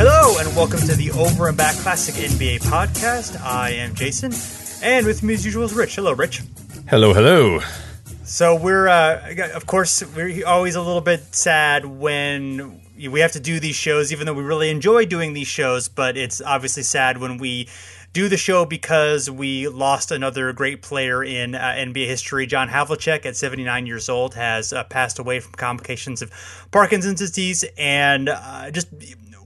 Hello, and welcome to the Over and Back Classic NBA podcast. I am Jason, and with me as usual is Rich. Hello, Rich. Hello, hello. So we're, uh, of course, we're always a little bit sad when we have to do these shows, even though we really enjoy doing these shows. But it's obviously sad when we do the show because we lost another great player in uh, NBA history. John Havlicek, at 79 years old, has uh, passed away from complications of Parkinson's disease, and uh, just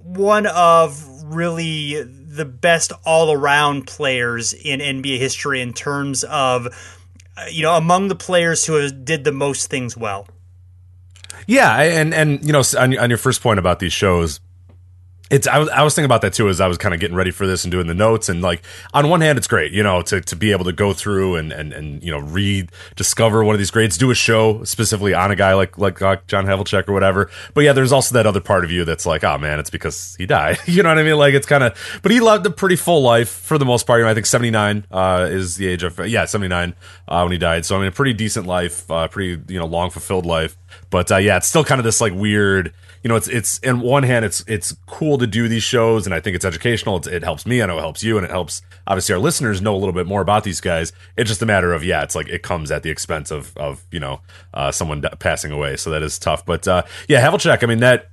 one of really the best all around players in NBA history in terms of, uh, you know, among the players who did the most things well. Yeah, and and you know, on, on your first point about these shows, it's I was I was thinking about that too as I was kind of getting ready for this and doing the notes and like on one hand it's great you know to, to be able to go through and and and you know read discover one of these grades do a show specifically on a guy like like uh, John Havlicek or whatever. But yeah there's also that other part of you that's like oh man it's because he died. You know what I mean? Like it's kind of but he lived a pretty full life for the most part. You know, I think 79 uh, is the age of yeah 79 uh, when he died. So I mean a pretty decent life uh, pretty you know long fulfilled life. But uh, yeah it's still kind of this like weird you know, it's it's in one hand, it's it's cool to do these shows, and I think it's educational. It's, it helps me, I know it helps you, and it helps obviously our listeners know a little bit more about these guys. It's just a matter of yeah, it's like it comes at the expense of of you know uh, someone passing away, so that is tough. But uh, yeah, Havlicek, I mean that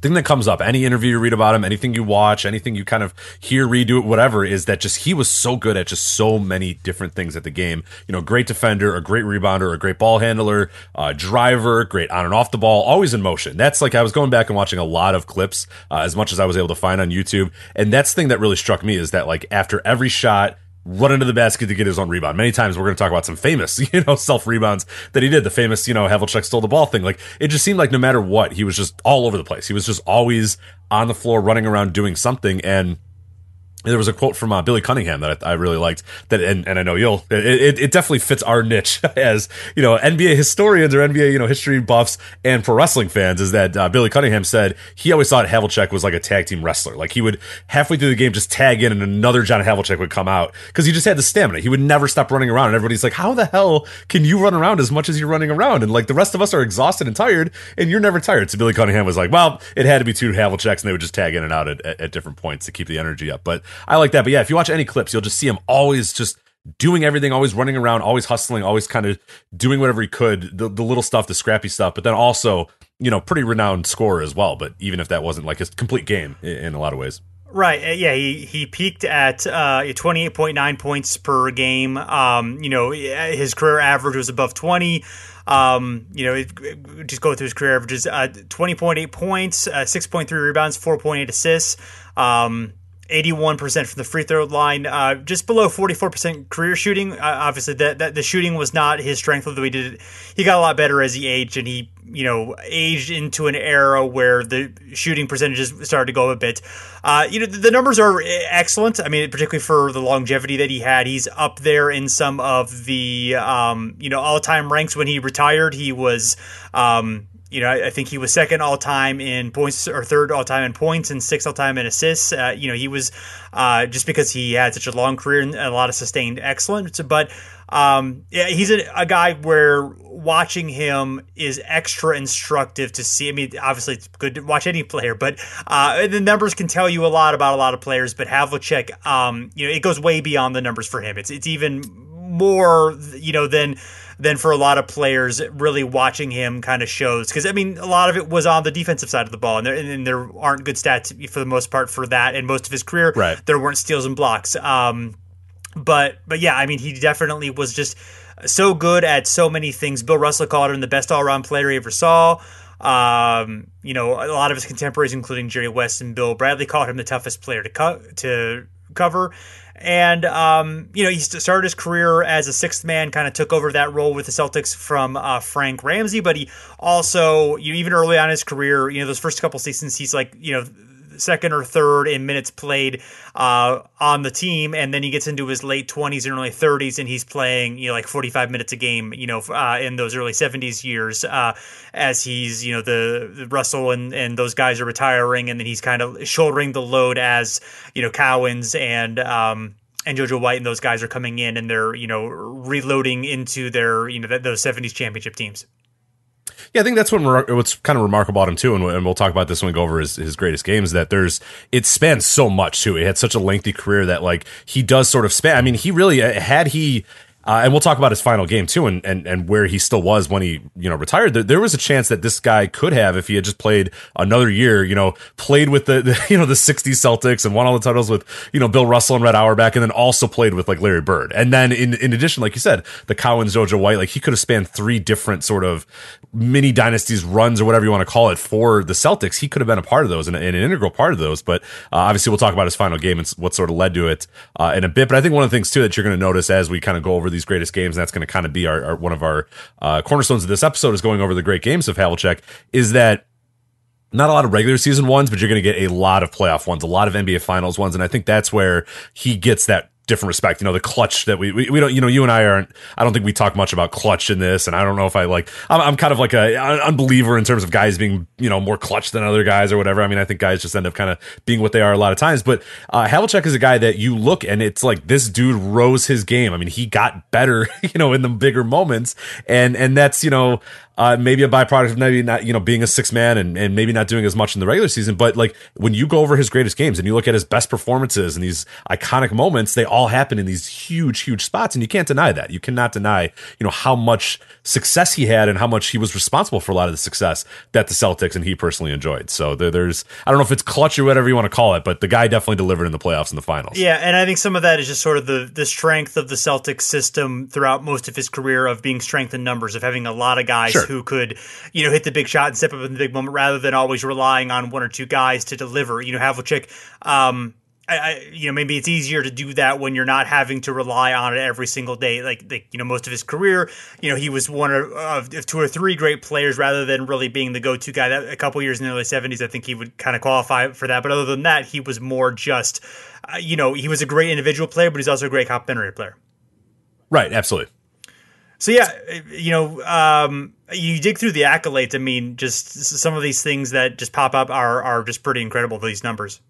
thing that comes up any interview you read about him anything you watch anything you kind of hear redo it whatever is that just he was so good at just so many different things at the game. You know great defender a great rebounder a great ball handler uh, driver great on and off the ball always in motion. That's like i was going back and watching a lot of clips uh, as much as i was able to find on youtube. And that's the thing that really struck me is that like after every shot run into the basket to get his own rebound. Many times we're going to talk about some famous, you know, self rebounds that he did. The famous, you know, Havlicek stole the ball thing. Like it just seemed like no matter what, he was just all over the place. He was just always on the floor, running around doing something. And there was a quote from uh, Billy Cunningham that I, I, really liked that, and, and I know you'll, it, it, definitely fits our niche as, you know, NBA historians or NBA, you know, history buffs and pro wrestling fans is that uh, Billy Cunningham said he always thought Havlicek was like a tag team wrestler. Like he would halfway through the game just tag in and another John Havlicek would come out because he just had the stamina. He would never stop running around. And everybody's like, how the hell can you run around as much as you're running around? And like the rest of us are exhausted and tired and you're never tired. So Billy Cunningham was like, well, it had to be two Havliceks and they would just tag in and out at, at, at different points to keep the energy up. But I like that. But yeah, if you watch any clips, you'll just see him always just doing everything, always running around, always hustling, always kind of doing whatever he could, the, the little stuff, the scrappy stuff, but then also, you know, pretty renowned scorer as well. But even if that wasn't like his complete game in, in a lot of ways. Right. Uh, yeah. He he peaked at uh, twenty eight point nine points per game. Um, you know, his career average was above twenty. Um, you know, just go through his career averages: uh, twenty point eight points, uh, six point three rebounds, four point eight assists. Um, 81% from the free throw line, uh, just below 44% career shooting. Uh, obviously, that, that the shooting was not his strength, although he did. He got a lot better as he aged, and he, you know, aged into an era where the shooting percentages started to go a bit. Uh, you know, the, the, numbers are excellent. I mean, particularly for the longevity that he had, he's up there in some of the, um, you know, all-time ranks. When he retired, he was. Um, you know, I, I, think he was second all time in points or third all time in points and sixth all time in assists. Uh, you know, he was uh, just because he had such a long career and a lot of sustained excellence. But um, yeah, he's a, a, guy where watching him is extra instructive to see. I mean, obviously it's good to watch any player, but uh, the numbers can tell you a lot about a lot of players. But Havlicek, um, you know, it goes way beyond the numbers for him. It's it's even more, you know, than than for a lot of players. Really watching him kind of shows because I mean, a lot of it was on the defensive side of the ball, and there, and there aren't good stats for the most part for that. And most of his career, right. there weren't steals and blocks. Um, but but yeah, I mean, he definitely was just so good at so many things. Bill Russell called him the best all around player he ever saw. Um, you know, a lot of his contemporaries, including Jerry West and Bill Bradley, called him the toughest player to co- to cover. And um, you know, he started his career as a sixth man, kind of took over that role with the Celtics from uh, Frank Ramsey. But he also, you know, even early on in his career, you know, those first couple seasons, he's like, you know second or third in minutes played uh, on the team, and then he gets into his late twenties and early thirties, and he's playing you know like forty five minutes a game, you know, uh, in those early seventies years, uh, as he's you know the, the, Russell and and those guys are retiring, and then he's kind of shouldering the load as you know Cowens and. Um, and JoJo White and those guys are coming in and they're you know reloading into their you know those 70s championship teams. Yeah, I think that's what what's kind of remarkable about him too, and, we'll talk about this when we go over his, his greatest games. That there's it spans so much too. He had such a lengthy career that like he does sort of span. I mean, he really uh, had he uh, and we'll talk about his final game too, and, and and where he still was when he you know retired. There, there, was a chance that this guy could have, if he had just played another year, you know, played with the, the, you know the '60s Celtics and won all the titles with you know Bill Russell and Red Auerbach, and then also played with like Larry Bird. And then in in addition, like you said, the Cowens, JoJo White, like he could have spanned three different sort of mini dynasties runs or whatever you want to call it for the Celtics. He could have been a part of those and, and an integral part of those. But uh, obviously, we'll talk about his final game and what sort of led to it uh, in a bit. But I think one of the things too that you're going to notice as we kind of go over these greatest games, and that's going to kind of be our, our, one of our uh, cornerstones of this episode is going over the great games of Havlicek is that not a lot of regular season ones, but you're going to get a lot of playoff ones, a lot of NBA finals ones. And I think that's where he gets that different respect. You know, the clutch that we, we, we, don't, you know, you and I aren't, I don't think we talk much about clutch in this. And I don't know if I like, I'm, I'm kind of like a an unbeliever in terms of guys being, you know, more clutch than other guys or whatever. I mean, I think guys just end up kind of being what they are a lot of times. But uh, Havlicek is a guy that you look and it's like this dude rose his game. I mean, he got better, you know, in the bigger moments. And, and that's, you know, uh, maybe a byproduct of maybe not, you know, being a six man and, and maybe not doing as much in the regular season. But like when you go over his greatest games and you look at his best performances and these iconic moments, they all happen in these huge, huge spots. And you can't deny that. You cannot deny, you know, how much success he had and how much he was responsible for a lot of the success that the Celtics and he personally enjoyed. So there, there's, I don't know if it's clutch or whatever you want to call it, but the guy definitely delivered in the playoffs and the finals. Yeah. And I think some of that is just sort of the, the strength of the Celtics system throughout most of his career of being strength in numbers, of having a lot of guys sure sure. who could, you know, hit the big shot and step up in the big moment rather than always relying on one or two guys to deliver. You know, Havlicek, um, I, I, you know, maybe it's easier to do that when you're not having to rely on it every single day. Like, like you know, most of his career, you know, he was one of, of two or three great players rather than really being the go-to guy. That a couple years in the early '70s, I think he would kind of qualify for that. But other than that, he was more just, uh, you know, he was a great individual player, but he's also a great complementary player. Right. Absolutely. So yeah, you know, um, you dig through the accolades. I mean, just some of these things that just pop up are are just pretty incredible. These numbers.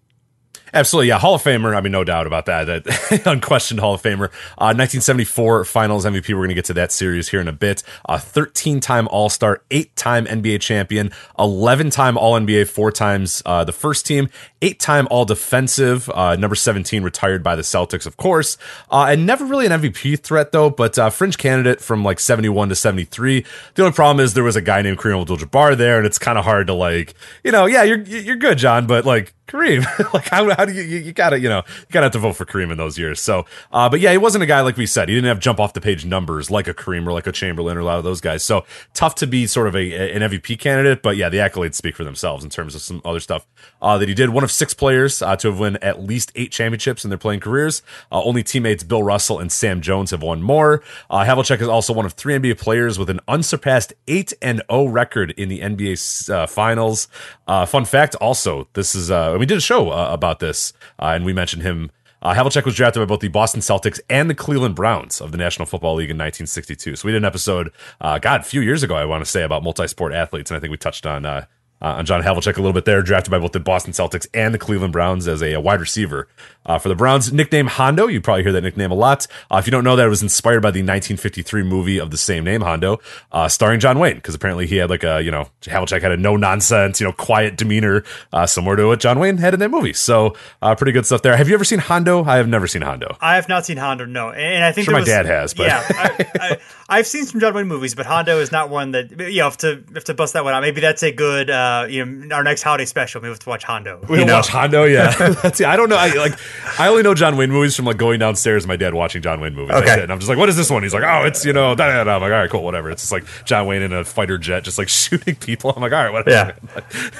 Absolutely, yeah, Hall of Famer. I mean, no doubt about that. That unquestioned Hall of Famer. Uh, 1974 Finals MVP. We're going to get to that series here in a bit. 13 uh, time All Star, eight time NBA champion, 11 time All NBA, four times uh, the first team, eight time All Defensive. Uh, number 17 retired by the Celtics, of course, uh, and never really an MVP threat though, but uh, fringe candidate from like 71 to 73. The only problem is there was a guy named Kareem Abdul-Jabbar there, and it's kind of hard to like, you know, yeah, you're you're good, John, but like Kareem, like how, how do you, you, you gotta, you know, you gotta have to vote for Kareem in those years. So, uh, but yeah, he wasn't a guy like we said. He didn't have jump off the page numbers like a Kareem or like a Chamberlain or a lot of those guys. So tough to be sort of a, an MVP candidate. But yeah, the accolades speak for themselves in terms of some other stuff uh, that he did. One of six players uh, to have won at least eight championships in their playing careers. Uh, only teammates Bill Russell and Sam Jones have won more. Uh, Havlicek is also one of three NBA players with an unsurpassed eight and O record in the NBA uh, Finals. Uh, fun fact, also, this is uh, we did a show uh, about this, uh, and we mentioned him. Uh, Havlicek was drafted by both the Boston Celtics and the Cleveland Browns of the National Football League in 1962. So we did an episode, uh, God, a few years ago, I want to say, about multi-sport athletes, and I think we touched on on John Havlicek a little bit there, drafted by both the Boston Celtics and the Cleveland Browns as a, a wide receiver uh, for the Browns. Nickname Hondo, you probably hear that nickname a lot. Uh, if you don't know that, it was inspired by the 1953 movie of the same name, Hondo, uh, starring John Wayne, because apparently he had like a, you know, Havlicek had a no nonsense, you know, quiet demeanor, uh, similar to what John Wayne had in that movie. So uh, pretty good stuff there. Have you ever seen Hondo? I have never seen Hondo. I have not seen Hondo, no. And I think sure my was, dad has, but yeah, I, have seen some John Wayne movies, but Hondo is not one that you know. Have to have to bust that one out. Maybe that's a good, uh, you know, our next holiday special. Maybe we have to watch Hondo. We you know? watch Hondo, yeah. that's I don't know. I like. I only know John Wayne movies from like going downstairs and my dad watching John Wayne movies. Okay. And I'm just like, what is this one? He's like, oh, it's you know, da, da, da. I'm like, all right, cool, whatever. It's just like John Wayne in a fighter jet, just like shooting people. I'm like, all right, whatever.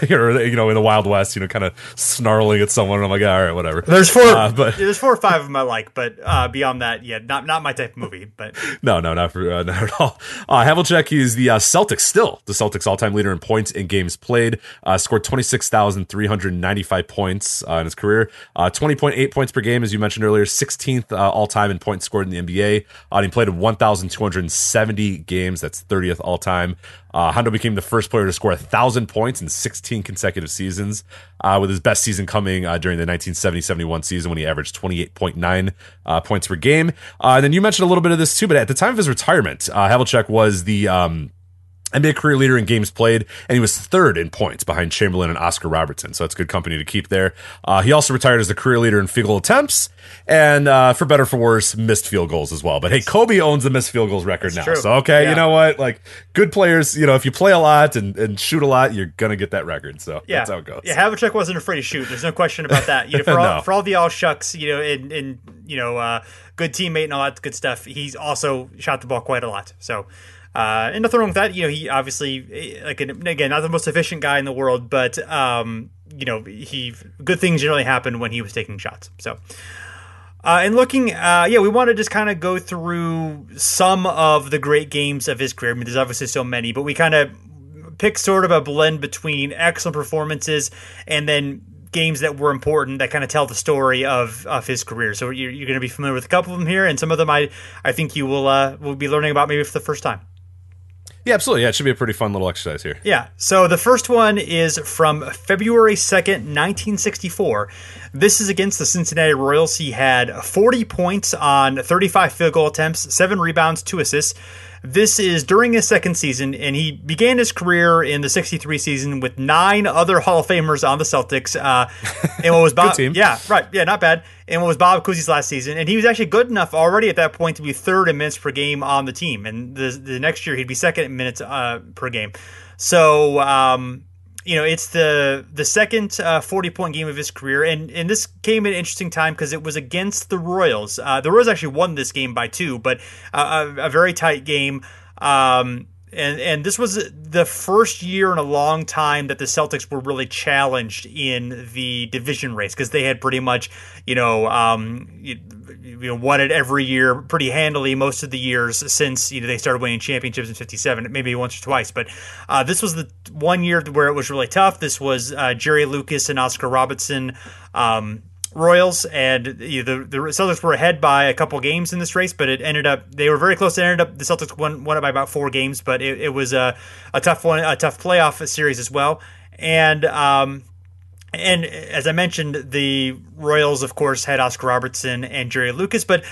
Yeah. or you know, in the Wild West, you know, kind of snarling at someone. I'm like, all right, whatever. There's four, uh, but there's four or five of them I like, but uh, beyond that, yeah, not not my type of movie. But no, no, not for uh, not at all. Uh, Havlicek, he's the uh, Celtics still the Celtics all time leader in points in games played. Uh, scored 26,395 points uh, in his career. Uh, 20.8 points per game, as you mentioned earlier. 16th uh, all time in points scored in the NBA. Uh, he played 1,270 games. That's 30th all time. Uh, Hondo became the first player to score a thousand points in 16 consecutive seasons, uh, with his best season coming uh, during the 1970-71 season when he averaged 28.9 uh, points per game. And then you mentioned a little bit of this too, but at the time of his retirement, uh, Havlicek was the um, NBA career leader in games played, and he was third in points behind Chamberlain and Oscar Robertson. So that's good company to keep there. Uh, he also retired as the career leader in field goal attempts, and uh, for better for worse, missed field goals as well. But hey, Kobe owns the missed field goals record that's now. True. So okay, yeah. you know what? Like good players, you know, if you play a lot and, and shoot a lot, you're gonna get that record. So yeah. that's how it goes. Yeah, Havlicek wasn't afraid to shoot. There's no question about that. You know, for all, for all the all shucks, you know, and and you know, uh, good teammate and all that good stuff. He's also shot the ball quite a lot. So. Uh, and nothing wrong with that. You know, he obviously like again not the most efficient guy in the world, but um, you know, he good things generally happen when he was taking shots. So. Uh, and looking, uh, yeah, we want to just kind of go through some of the great games of his career. I mean, there's obviously so many, but we kind of pick sort of a blend between excellent performances and then games that were important that kind of tell the story of, of his career. So you're, you're going to be familiar with a couple of them here, and some of them I I think you will uh, will be learning about maybe for the first time. Yeah, absolutely. Yeah, it should be a pretty fun little exercise here. Yeah. So the first one is from February 2nd, 1964. This is against the Cincinnati Royals. He had 40 points on 35 field goal attempts, seven rebounds, two assists. This is during his second season, and he began his career in the 63 season with nine other Hall of Famers on the Celtics. Uh, and what was Bob? Yeah, right. Yeah, not bad. And what was Bob Cousy's last season. And he was actually good enough already at that point to be third in minutes per game on the team. And the, the next year, he'd be second in minutes uh, per game. So, um, you know, it's the the second uh, forty point game of his career, and and this came at an interesting time because it was against the Royals. Uh, the Royals actually won this game by two, but a, a, very tight game. Um, and and this was the first year in a long time that the Celtics were really challenged in the division race because they had pretty much, you know, um, you, you, know, won it every year pretty handily most of the years since you know they started winning championships in '57, maybe once or twice. But uh, this was the one year where it was really tough. This was uh, Jerry Lucas and Oscar Robertson. Um, Royals, and you know, the the Celtics were ahead by a couple games in this race, but it ended up they were very close. It ended up the Celtics won won it by about four games, but it, it was a, a tough one, a tough playoff series as well. And um, and as I mentioned, the Royals, of course, had Oscar Robertson and Jerry Lucas, but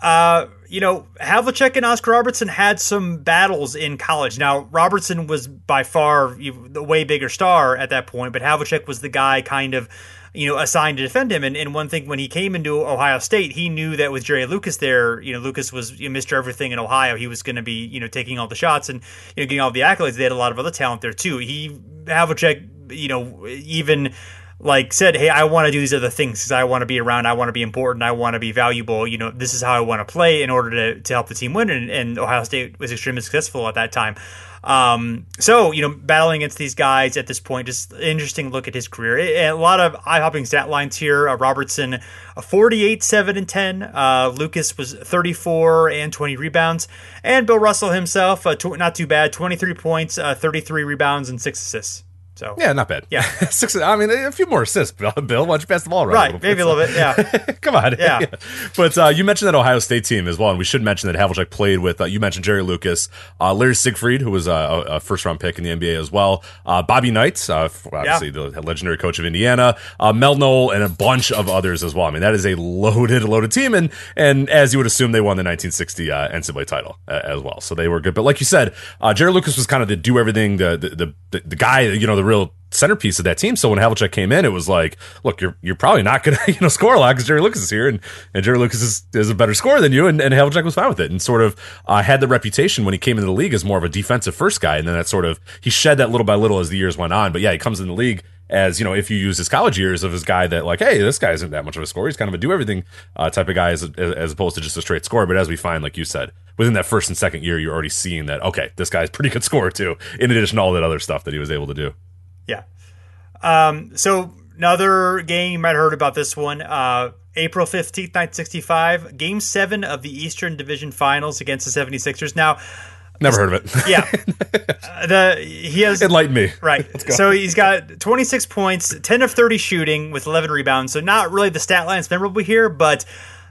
uh, you know, Havlicek and Oscar Robertson had some battles in college. Now, Robertson was by far the way bigger star at that point, but Havlicek was the guy kind of you know, assigned to defend him. And, and one thing, when he came into Ohio State, he knew that with Jerry Lucas there, you know, Lucas was you know, Mr. Everything in Ohio. He was going to be, you know, taking all the shots and, you know, getting all the accolades. They had a lot of other talent there too. He, Havlicek, you know, even like said, hey, I want to do these other things because I want to be around, I want to be important, I want to be valuable. You know, this is how I want to play in order to, to help the team win. And, and Ohio State was extremely successful at that time. Um, so you know, battling against these guys at this point, just interesting look at his career. A lot of eye hopping stat lines here. Uh, Robertson, 48, seven and ten. Uh, Lucas was 34 and 20 rebounds, and Bill Russell himself, uh, tw- not too bad, 23 points, uh, 33 rebounds, and six assists. So Yeah, not bad. Yeah. Six. I mean, a few more assists. Bill, Bill why don't you pass the ball around? right, maybe a little bit. Yeah, Come on. Yeah. But uh, you mentioned that Ohio State team as well, and we should mention that Havlicek played with, uh, you mentioned Jerry Lucas, uh, Larry Siegfried, who was uh, a, a first round pick in the NBA as well, uh, Bobby Knight, uh, obviously the legendary coach of Indiana, uh, Mel Nowell, and a bunch of others as well. I mean, that is a loaded, loaded team. And, and as you would assume, they won the 1960 uh, NCAA title uh, as well. So they were good. But like you said, uh, Jerry Lucas was kind of the do everything, the, the, the, the guy, you know, the real centerpiece of that team. So when Havlicek came in, it was like, look, you're you're probably not going to you know score a lot because Jerry Lucas is here, and, and Jerry Lucas is, is a better scorer than you, and, and Havlicek was fine with it, and sort of uh, had the reputation when he came into the league as more of a defensive first guy, and then that sort of he shed that little by little as the years went on. But yeah, he comes in the league as you know, if you use his college years of his guy that like, hey, this guy isn't that much of a scorer. He's kind of a do everything uh, type of guy as, as opposed to just a straight scorer. But as we find, like you said, within that first and second year, you're already seeing that okay, this guy's pretty good scorer too. In addition to all that other stuff that he was able to do. Yeah. Um, so another game you might have heard about this one. Uh, April 15th, 1965, game seven of the Eastern Division Finals against the 76ers. Now, Never heard of it. yeah, uh, the he has Enlighten me. Right. So he's got 26 points, 10 of 30 shooting with 11 rebounds. So not really the stat line that's memorable here, but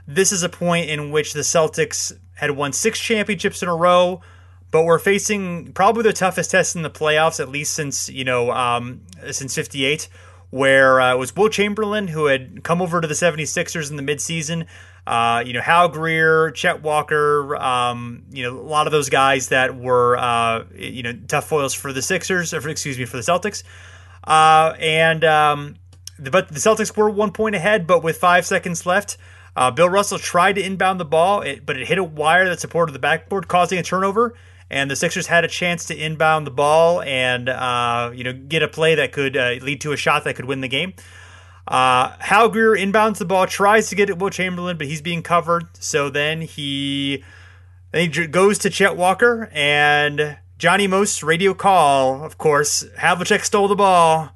this is a point in which the Celtics had won six championships in a row, but we're facing probably the toughest test in the playoffs, at least since you know um, since '58, where uh, it was Wilt Chamberlain who had come over to the 76ers in the midseason. Uh, you know, Hal Greer, Chet Walker, um, you know, a lot of those guys that were, uh, you know, tough foils for the Sixers, or for, excuse me, for the Celtics. Uh, and, um, the, but the Celtics were one point ahead, but with five seconds left, uh, Bill Russell tried to inbound the ball, but it hit a wire that supported the backboard, causing a turnover. And the Sixers had a chance to inbound the ball and, uh, you know, get a play that could uh, lead to a shot that could win the game. Uh, Hal Greer inbounds the ball, tries to get it Wilt Chamberlain, but he's being covered. So then he then he goes to Chet Walker and Johnny Most radio call. Of course, Havlicek stole the ball.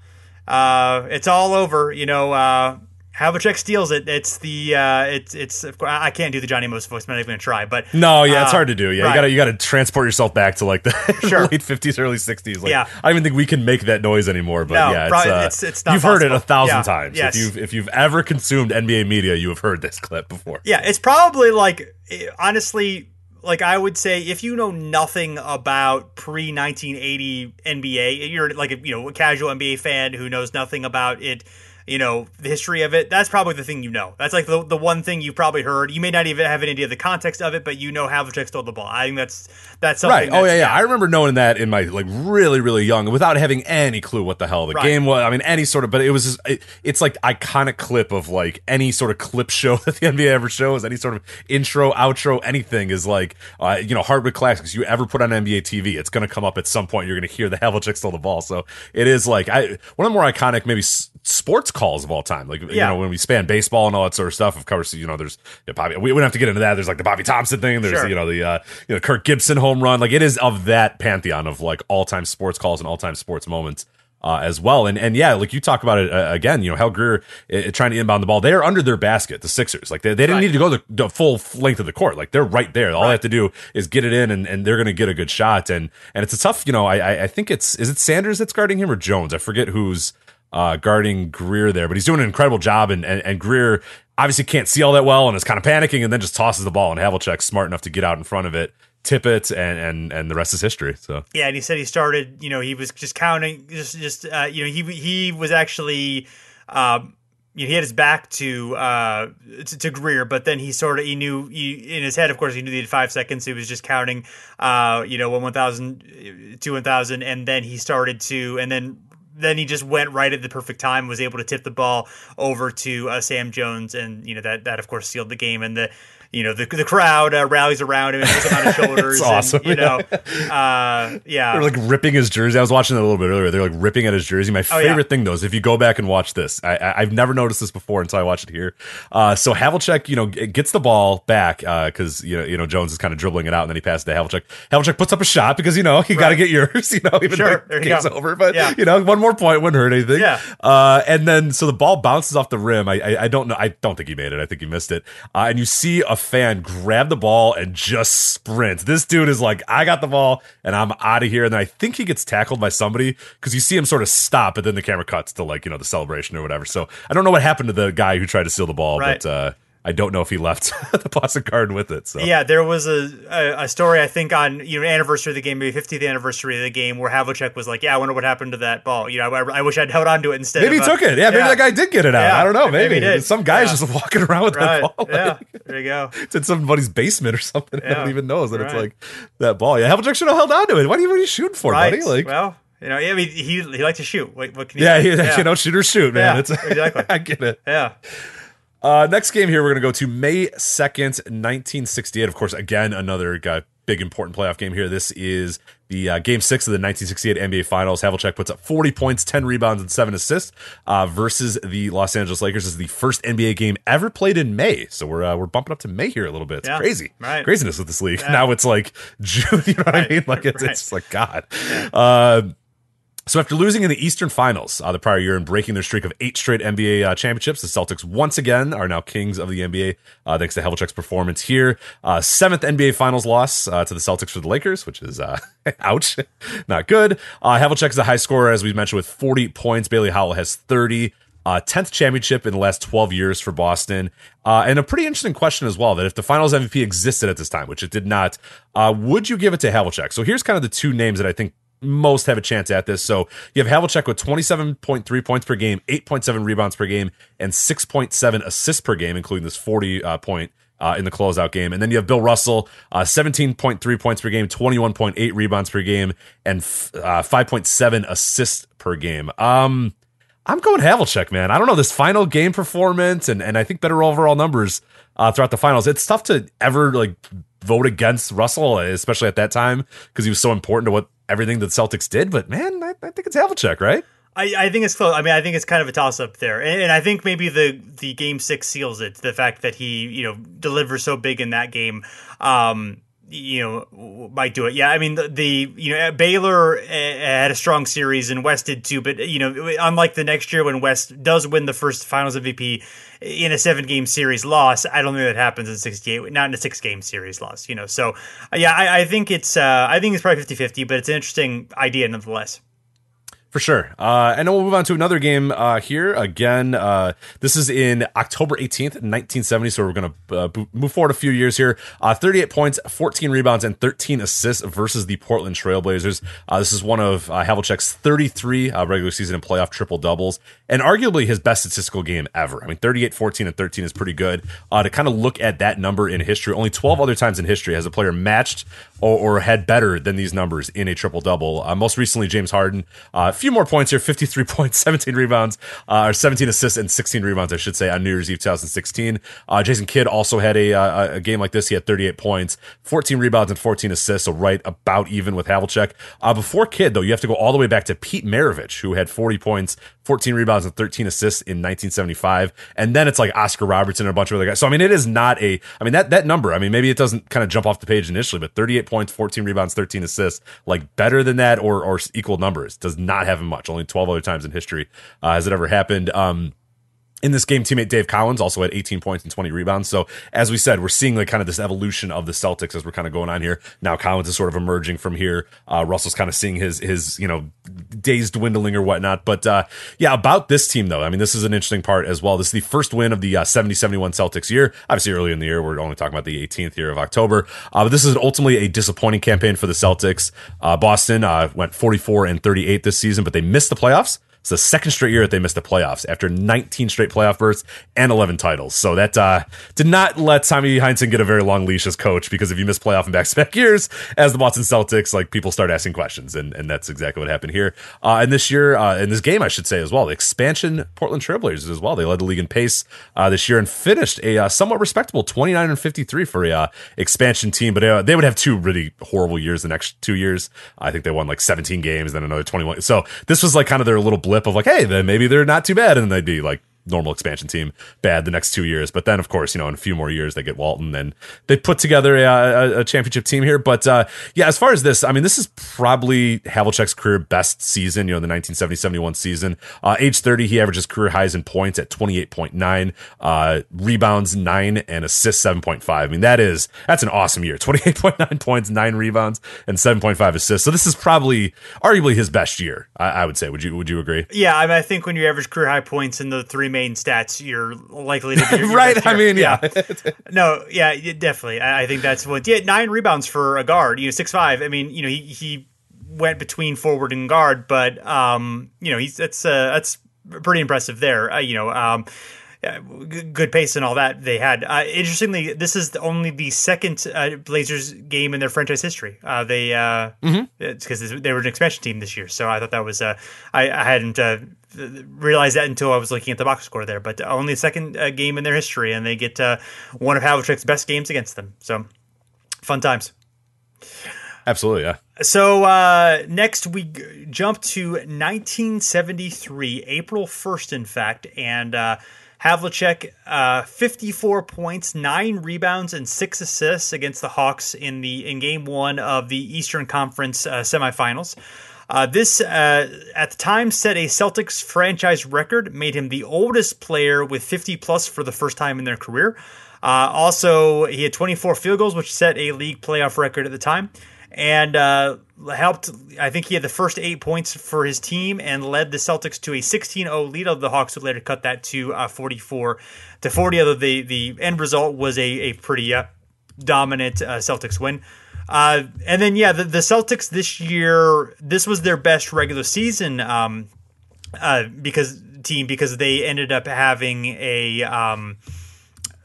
Uh, it's all over. You know, uh, Havlicek steals it. It's the uh, it's it's. Of course, I can't do the Johnny Most voice. But I'm not even gonna try. But No, yeah, it's uh, hard to do. Yeah, right. you gotta you gotta transport yourself back to like the Sure. late fifties, early sixties. Like, Yeah. I don't even think we can make that noise anymore. But No, yeah, it's, probably- uh, it's- it's not you've heard it a thousand Yeah. times. Yes. If you've if you've ever consumed NBA media, you have heard this clip before. Yeah, it's probably like eh, honestly, like I would say, if you know nothing about pre 1980 NBA, you're like a you know a casual NBA fan who knows nothing about it. You know the history of it. That's probably the thing you know. That's like the, the one thing you've probably heard. You may not even have any idea of the context of it, but you know Havlicek stole the ball. I think that's that's something. Right. Oh that's- yeah, yeah. I remember knowing that in my like really, really young, without having any clue what the hell the Right. game was. I mean, any sort of, but it was. Just, it, it's like iconic clip of like any sort of clip show that the NBA ever shows. Any sort of intro, outro, anything is like, uh, you know, Hardwood Classics. You ever put on NBA TV, it's going to come up at some point. You're going to hear the Havlicek stole the ball. So it is like I one of the more iconic maybe sports calls of all time. Like you know when we span baseball and all that sort of stuff. Of course, you know there's yeah, Bobby. We wouldn't have to get into that. There's like the Bobby Thomson thing. There's Sure. you know the uh, you know Kirk Gibson home run. Like it is of that pantheon of like all time sports calls and all time sports moments. Uh, as well, and and yeah, like you talk about it uh, again. You know, Hal Greer uh, trying to inbound the ball. They are under their basket. The Sixers, like they, they didn't Right. need to go the, the full length of the court. Like they're right there. All they have to do is get it in, and, and they're going to get a good shot. And and it's a tough. You know, I I- I think it's is it Sanders that's guarding him or Jones? I forget who's uh, guarding Greer there, but he's doing an incredible job. And, and, and Greer obviously can't see all that well and is kind of panicking and then just tosses the ball. And Havlicek's smart enough to get out in front of it, tip it, and, and, and the rest is history. So, Yeah, and he said he started. You know, he was just counting. Just, just uh, you know, he he was actually. Um, you know, he had his back to uh to, to Greer, but then he sort of he knew he, in his head, of course, he knew he had five seconds. He was just counting, uh, you know, one one thousand, two one thousand, and then he started to, and then then he just went right at the perfect time, was able to tip the ball over to uh, Sam Jones, and you know that that of course sealed the game, and the you know the the crowd uh, rallies around him and puts him on his shoulders. and, awesome, you know, uh, yeah, they're like ripping his jersey. I was watching that a little bit earlier. They're like ripping at his jersey. My Oh, yeah. favorite thing though is if you go back and watch this, I, I, I've never noticed this before until I watched it here. Uh, so Havlicek, you know, gets the ball back because you know you know Jones is kind of dribbling it out, and then he passes to Havlicek. Havlicek puts up a shot because you know you got to get yours. You know, even Sure, though the game's go. over, but Yeah. you know, one more point wouldn't hurt anything. Yeah. Uh, and then so the ball bounces off the rim. I, I I don't know. I don't think he made it. I think he missed it. Uh, and you see a fan grab the ball and just sprint. This dude is like, I got the ball and I'm out of here. And then I think he gets tackled by somebody because you see him sort of stop, but then the camera cuts to like, you know, the celebration or whatever. So I don't know what happened to the guy who tried to steal the ball, Right. but uh, I don't know if he left the Boston Garden with it. So Yeah, there was a, a, a story I think on you know anniversary of the game, maybe 50th anniversary of the game, where Havlicek was like, "Yeah, I wonder what happened to that ball. You know, I, I wish I'd held on to it instead." Maybe of, he uh, took it. Yeah, maybe that guy did get it out. Yeah, I don't know. maybe Maybe, did. some guy's Yeah. just walking around with Right. that ball. Yeah. There you go. it's in somebody's basement or something. I Yeah. don't even know that it's like that ball. Yeah, Havlicek should have held on to it. What are you, what are you shooting for, Right. buddy? Like, well, you know, yeah, I mean, he he liked to shoot. What, what can you yeah, say? he, you know, shoot or shoot, man. Yeah, it's exactly. I get it. yeah. Uh, next game here, we're going to go to May 2nd, 1968. Of course, again, another uh, big important playoff game here. This is the uh, game six of the 1968 NBA Finals. Havlicek puts up 40 points, 10 rebounds, and seven assists uh, versus the Los Angeles Lakers. This is the first NBA game ever played in May. So we're uh, we're bumping up to May here a little bit. It's Yeah, crazy. right. Craziness with this league. Now it's like June. You know what I mean? Like it's, right. it's like, God. Uh, so after losing in the Eastern Finals uh, the prior year and breaking their streak of eight straight NBA uh, championships, the Celtics once again are now kings of the NBA uh, thanks to Havlicek's performance here. Uh, seventh NBA Finals loss uh, to the Celtics for the Lakers, which is uh, ouch, not good. Uh, Havlicek is a high scorer, as we mentioned, with 40 points. Bailey Howell has 30. Uh, 10th championship in the last 12 years for Boston. And a pretty interesting question as well that if the finals MVP existed at this time, which it did not, would you give it to Havlicek? So here's kind of the two names that I think most have a chance at this. So you have Havlicek with 27.3 points per game, 8.7 rebounds per game, and 6.7 assists per game, including this 40 uh, point uh, in the closeout game. And then you have Bill Russell, uh, 17.3 points per game, 21.8 rebounds per game, and f- uh, 5.7 assists per game. Um, I'm going Havlicek, man. I don't know this final game performance, and and I think better overall numbers uh, throughout the finals. It's tough to ever like vote against Russell, especially at that time because he was so important to what everything that Celtics did. But man, I, I think it's Havlicek, right? I, I think it's close. I mean, I think it's kind of a toss up there, and, and I think maybe the the game six seals it. The fact that he you know delivers so big in that game, um, you know, might do it. Yeah, I mean the, the you know Baylor uh, had a strong series and West did too, but you know unlike the next year when West does win the first Finals MVP in a seven game series loss, I don't think that happens in sixty eight. Not in a six game series loss, you know. So uh, yeah, I, I think it's uh, I think it's probably 50-50, but it's an interesting idea nonetheless. For sure. Uh, and then we'll move on to another game uh, here. Again, uh, this is in October 18th, 1970. So we're going to uh, move forward a few years here. Uh, 38 points, 14 rebounds, and 13 assists versus the Portland Trailblazers. Uh, this is one of uh, Havlicek's 33 uh, regular season and playoff triple doubles, and arguably his best statistical game ever. I mean, 38, 14, and 13 is pretty good. To kind of look at that number in history, only 12 other times in history has a player matched or, or had better than these numbers in a triple double. Most recently, James Harden. Few more points here 53 points, 17 rebounds, uh, or 17 assists, and 16 rebounds, I should say, on New Year's Eve 2016. Uh, Jason Kidd also had a, uh, a game like this. He had 38 points, 14 rebounds, and 14 assists, so right about even with Havlicek. Uh, before Kidd, though, you have to go all the way back to Pete Maravich, who had 40 points, 14 rebounds, and 13 assists in 1975. And then it's like Oscar Robertson and a bunch of other guys. So, I mean, it is not a, I mean, that, that number, I mean, maybe it doesn't kind of jump off the page initially, but 38 points, 14 rebounds, 13 assists, like better than that or, or equal numbers does not have him much. Only 12 other times in history uh, has it ever happened. Um, in this game, teammate Dave Cowens also had 18 points and 20 rebounds. So, as we said, we're seeing like kind of this evolution of the Celtics as we're kind of going on here. Now, Cowens is sort of emerging from here. Uh, Russell's kind of seeing his his you know days dwindling or whatnot. But uh, yeah, about this team though, I mean, this is an interesting part as well. This is the first win of the uh, 70 71 Celtics year. Obviously, early in the year, we're only talking about the 18th year of October. Uh, but this is ultimately a disappointing campaign for the Celtics. Uh, Boston uh, went 44 and 38 this season, but they missed the playoffs. It's the second straight year that they missed the playoffs after 19 straight playoff berths and 11 titles. So that uh, did not let Tommy Heinsohn get a very long leash as coach because if you miss playoff and back-to-back years as the Boston Celtics, like people start asking questions, and, and that's exactly what happened here. Uh, and this year, uh, in this game, I should say as well, the expansion Portland Trailblazers as well. They led the league in pace uh, this year and finished a uh, somewhat respectable 29 and 53 for a uh, expansion team. But they would have two really horrible years the next two years. I think they won like 17 games, then another 21. So this was like kind of their little blip of like, hey, then maybe they're not too bad, and they'd be like normal expansion team bad the next two years. But then, of course, you know, in a few more years, they get Walton and they put together a, a, a championship team here. But uh, yeah, as far as this, I mean, this is probably Havlicek's career best season, you know, the 1970 71 season. Uh, age 30, he averages career highs in points at 28.9, uh, rebounds 9, and assists 7.5. I mean, that is, that's an awesome year. 28.9 points, 9 rebounds, and 7.5 assists. So this is probably, arguably his best year, I, I would say. Would you, would you agree? Yeah, I, mean, I think when you average career high points in the three main stats, you're likely to be right. I mean, yeah. yeah. no, yeah, definitely. I, I think that's what. Yeah, nine rebounds for a guard. You know, six five. I mean, you know, he he went between forward and guard, but um, you know, he's that's uh, that's pretty impressive there. Uh, you know, um. good pace and all that they had. Uh, interestingly, this is only the second uh, Blazers game in their franchise history. Uh, they because mm-hmm. they were an expansion team this year, so I thought that was uh, I, I hadn't uh, realize that until I was looking at the box score there. But only the second uh, game in their history, and they get uh, one of Havlicek's best games against them. So fun times. Absolutely, yeah. So uh, next we g- jump to 1973, April 1st, in fact, and uh, Havlicek, uh, 54 points, nine rebounds, and six assists against the Hawks in the in Game One of the Eastern Conference uh, semifinals. Uh, this, uh, at the time, set a Celtics franchise record, made him the oldest player with 50 plus for the first time in their career. Uh, also, he had 24 field goals, which set a league playoff record at the time, and uh, helped. I think he had the first eight points for his team and led the Celtics to a 16-0 lead. Of the Hawks would later cut that to uh, 44 to 40. Although the the end result was a a pretty uh, dominant Celtics win. Uh, and then yeah, the, the, Celtics this year, this was their best regular season um, uh, because team because they ended up having a um,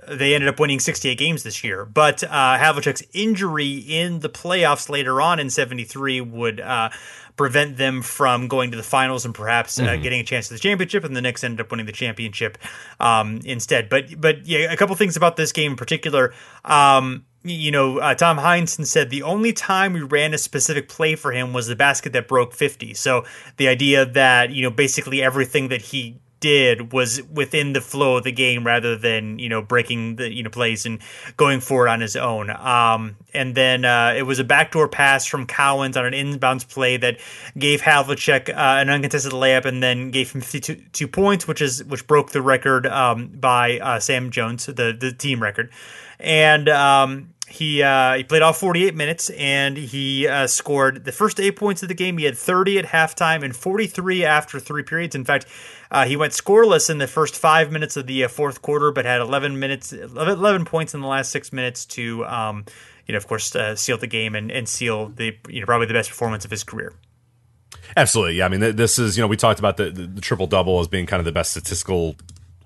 they ended up winning 68 games this year. But uh, Havlicek's injury in the playoffs later on in 73 would uh, prevent them from going to the finals and perhaps uh, mm-hmm. getting a chance to the championship. And the Knicks ended up winning the championship um, instead. But but yeah, a couple things about this game in particular. Um, you know, uh, Tom Heinsohn said the only time we ran a specific play for him was the basket that broke 50. So the idea that, you know, basically everything that he did was within the flow of the game rather than, you know, breaking the, you know, plays and going for it on his own. Um, and then uh, it was a backdoor pass from Cowens on an inbounds play that gave Havlicek uh, an uncontested layup and then gave him 52 points, which is which broke the record um, by uh, Sam Jones, the, the team record. And, um, he uh, he played all 48 minutes and he uh, scored the first eight points of the game. He had 30 at halftime and 43 after three periods. In fact, uh, he went scoreless in the first five minutes of the uh, fourth quarter, but had 11 minutes, 11 points in the last six minutes to, um, you know, of course, uh, seal the game and, and seal the you know probably the best performance of his career. Absolutely, yeah. I mean, this is you know we talked about the, the, the triple double as being kind of the best statistical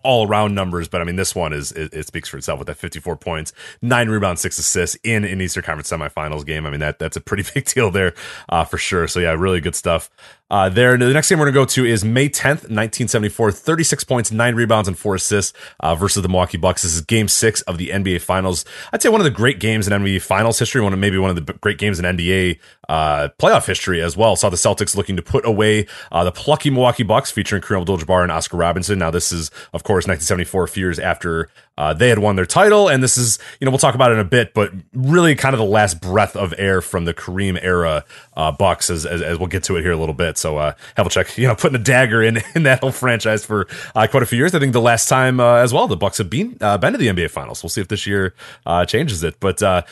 all around numbers, but I mean, this one is it, it, speaks for itself with that 54 points, nine rebounds, six assists in an Eastern Conference semifinals game. I mean, that that's a pretty big deal there uh, for sure. So yeah, really good stuff. Uh, there, the next game we're going to go to is May 10th, 1974. 36 points, nine rebounds, and four assists uh, versus the Milwaukee Bucks. This is game six of the NBA Finals. I'd say one of the great games in NBA Finals history, one of maybe one of the great games in NBA uh, playoff history as well. Saw the Celtics looking to put away uh, the plucky Milwaukee Bucks featuring Kareem Abdul-Jabbar and Oscar Robinson. Now, this is, of course, 1974, a few years after uh, they had won their title, and this is, you know, we'll talk about it in a bit, but really kind of the last breath of air from the Kareem era uh, Bucks, as, as, as, we'll get to it here a little bit. So, uh, Havlicek, you know, putting a dagger in in that whole franchise for uh, quite a few years. I think the last time uh, as well, the Bucks have been uh, been to the NBA Finals. We'll see if this year uh, changes it, but a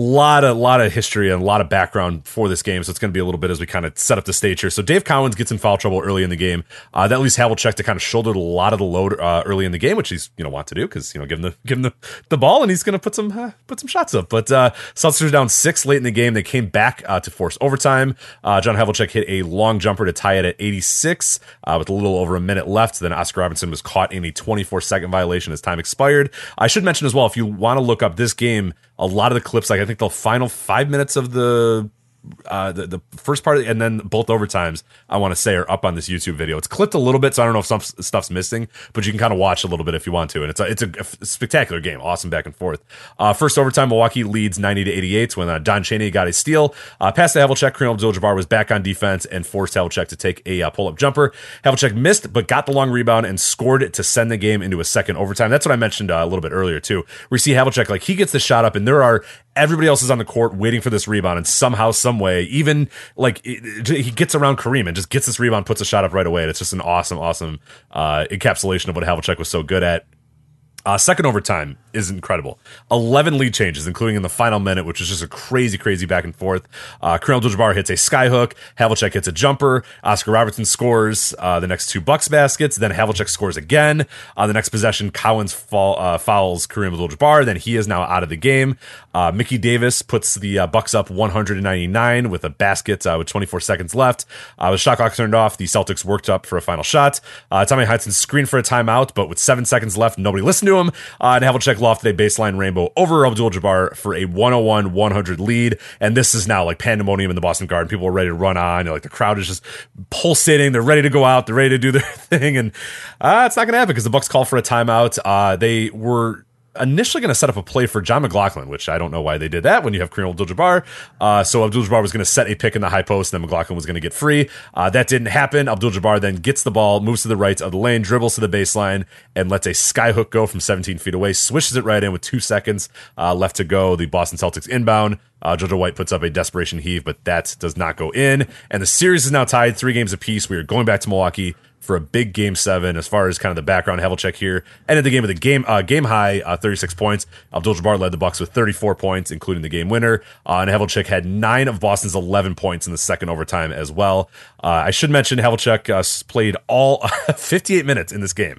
lot of lot of history and a lot of background for this game. So it's going to be a little bit as we kind of set up the stage here. So Dave Cowens gets in foul trouble early in the game. that leaves Havlicek to kind of shoulder a lot of the load early in the game, which he's you know want to do because you know give him the give him the the ball and he's going to put some uh, put some shots up. But uh, Celtics down six late in the game. They came back uh, to force overtime. Uh, John Havlicek hit a long jumper to tie it at 86 uh, with a little over a minute left. Then Oscar Robinson was caught in a 24 second violation as time expired. I should mention as well if you want to look up this game, a lot of the clips, like I think the final five minutes of the uh, the, the first part and then both overtimes I want to say are up on this YouTube video. It's clipped a little bit, so I don't know if some stuff's missing, but you can kind of watch a little bit if you want to. And it's a, it's a, spectacular game, awesome back and forth. Uh, first overtime, Milwaukee leads 90 to 88 when uh, Don Chaney got a steal. Uh, past the Havlicek, Kareem Abdul-Jabbar was back on defense and forced Havlicek to take a uh, pull-up jumper. Havlicek missed, but got the long rebound and scored it to send the game into a second overtime. That's what I mentioned uh, a little bit earlier too. We see Havlicek like he gets the shot up, and there are everybody else is on the court waiting for this rebound, and somehow, some way, even like it, he gets around Kareem and just gets this rebound, puts a shot up right away. And it's just an awesome, awesome uh, encapsulation of what Havlicek was so good at. Uh, second overtime is incredible. 11 lead changes, including in the final minute, which is just a crazy, crazy back and forth. Uh, Kareem Abdul-Jabbar hits a skyhook. Havlicek hits a jumper. Oscar Robertson scores uh, the next two Bucks baskets. Then Havlicek scores again. On uh, the next possession, fall, uh, fouls Kareem Abdul-Jabbar. Then he is now out of the game. Uh, Mickey Davis puts the uh, Bucks up 199 with a basket with 24 seconds left. with shot clock turned off, the Celtics worked up for a final shot. Tommy Heinsohn screened for a timeout, but with seven seconds left, nobody listened to him. Uh, and Havlicek lofted a baseline rainbow over Abdul Jabbar for a 101 100 lead. And this is now like pandemonium in the Boston Garden. People are ready to run on. Like the crowd is just pulsating. They're ready to go out. They're ready to do their thing. And uh, it's not going to happen because the Bucks call for a timeout. Uh, they were initially going to set up a play for Jon McGlocklin, which I don't know why they did that when you have Kareem Abdul-Jabbar. Uh, so Abdul-Jabbar was going to set a pick in the high post, and then McLaughlin was going to get free. Uh, that didn't happen. Abdul-Jabbar then gets the ball, moves to the right of the lane, dribbles to the baseline, and lets a skyhook go from 17 feet away, swishes it right in with two seconds uh, left to go. The Boston Celtics inbound. Uh, JoJo White puts up a desperation heave, but that does not go in. And the series is now tied, three games apiece. We are going back to Milwaukee for a big game seven as far as kind of the background Havlicek here. Ended the game with a game uh, game high, uh, 36 points. Abdul Jabbar led the Bucks with 34 points, including the game winner. Uh, and Havlicek had nine of Boston's 11 points in the second overtime as well. Uh, I should mention Havlicek uh, played all 58 minutes in this game.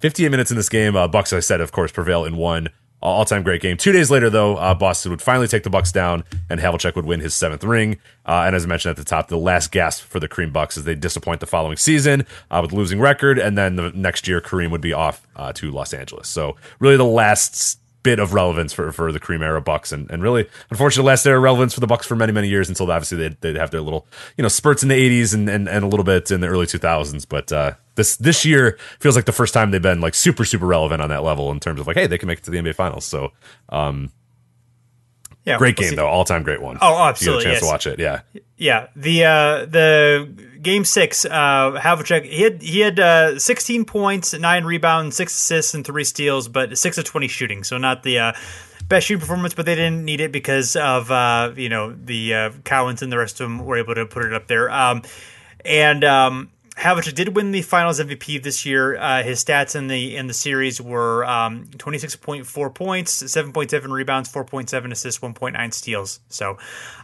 58 minutes in this game. Uh, Bucks, I said, of course, prevail in one all time great game. Two days later, though, uh, Boston would finally take the Bucks down, and Havlicek would win his seventh ring. Uh, and as I mentioned at the top, the last gasp for the Kareem Bucks as they disappoint the following season uh, with losing record, and then the next year Kareem would be off uh, to Los Angeles. So really, the last bit of relevance for, for the Kareem era Bucks, and, and really, unfortunately, last era relevance for the Bucks for many many years until obviously they'd, they'd have their little you know spurts in the '80s and, and, and a little bit in the early 2000s. But uh, this this year feels like the first time they've been like super super relevant on that level in terms of like hey they can make it to the NBA Finals. So um, yeah, great game see. though, all time great one. Oh, absolutely. You get a chance yes. to watch it, yeah. Yeah, the uh, the game six, uh, Havlicek he had he had uh, 16 points, nine rebounds, six assists, and three steals, but six of 20 shooting. So not the uh, best shooting performance, but they didn't need it because of uh, you know the uh, Cowens and the rest of them were able to put it up there. Um, and um, Havlicek did win the Finals MVP this year. Uh, his stats in the in the series were um, twenty six point four points, seven point seven rebounds, four point seven assists, one point nine steals. So,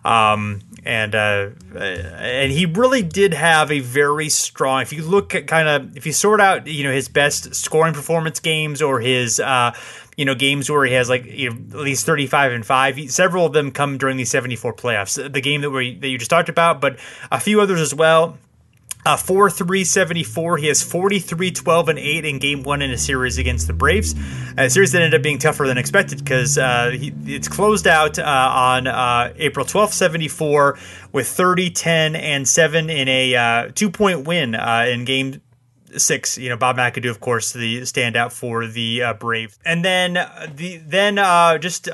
um, and uh, and he really did have a very strong. If you look at kind of if you sort out you know his best scoring performance games or his. Uh, you know games where he has like you know, at least 35 and 5 several of them come during the 74 playoffs the game that we that you just talked about but a few others as well uh, 4 3 74. He has 43 12 and 8 in game one in a series against the Braves. A series that ended up being tougher than expected because uh, it's closed out uh, on uh, April 12th, 74, with 30 10 and 7 in a uh, two point win uh, in game six. You know, Bob McAdoo, of course, the standout for the uh, Braves. And then, the then just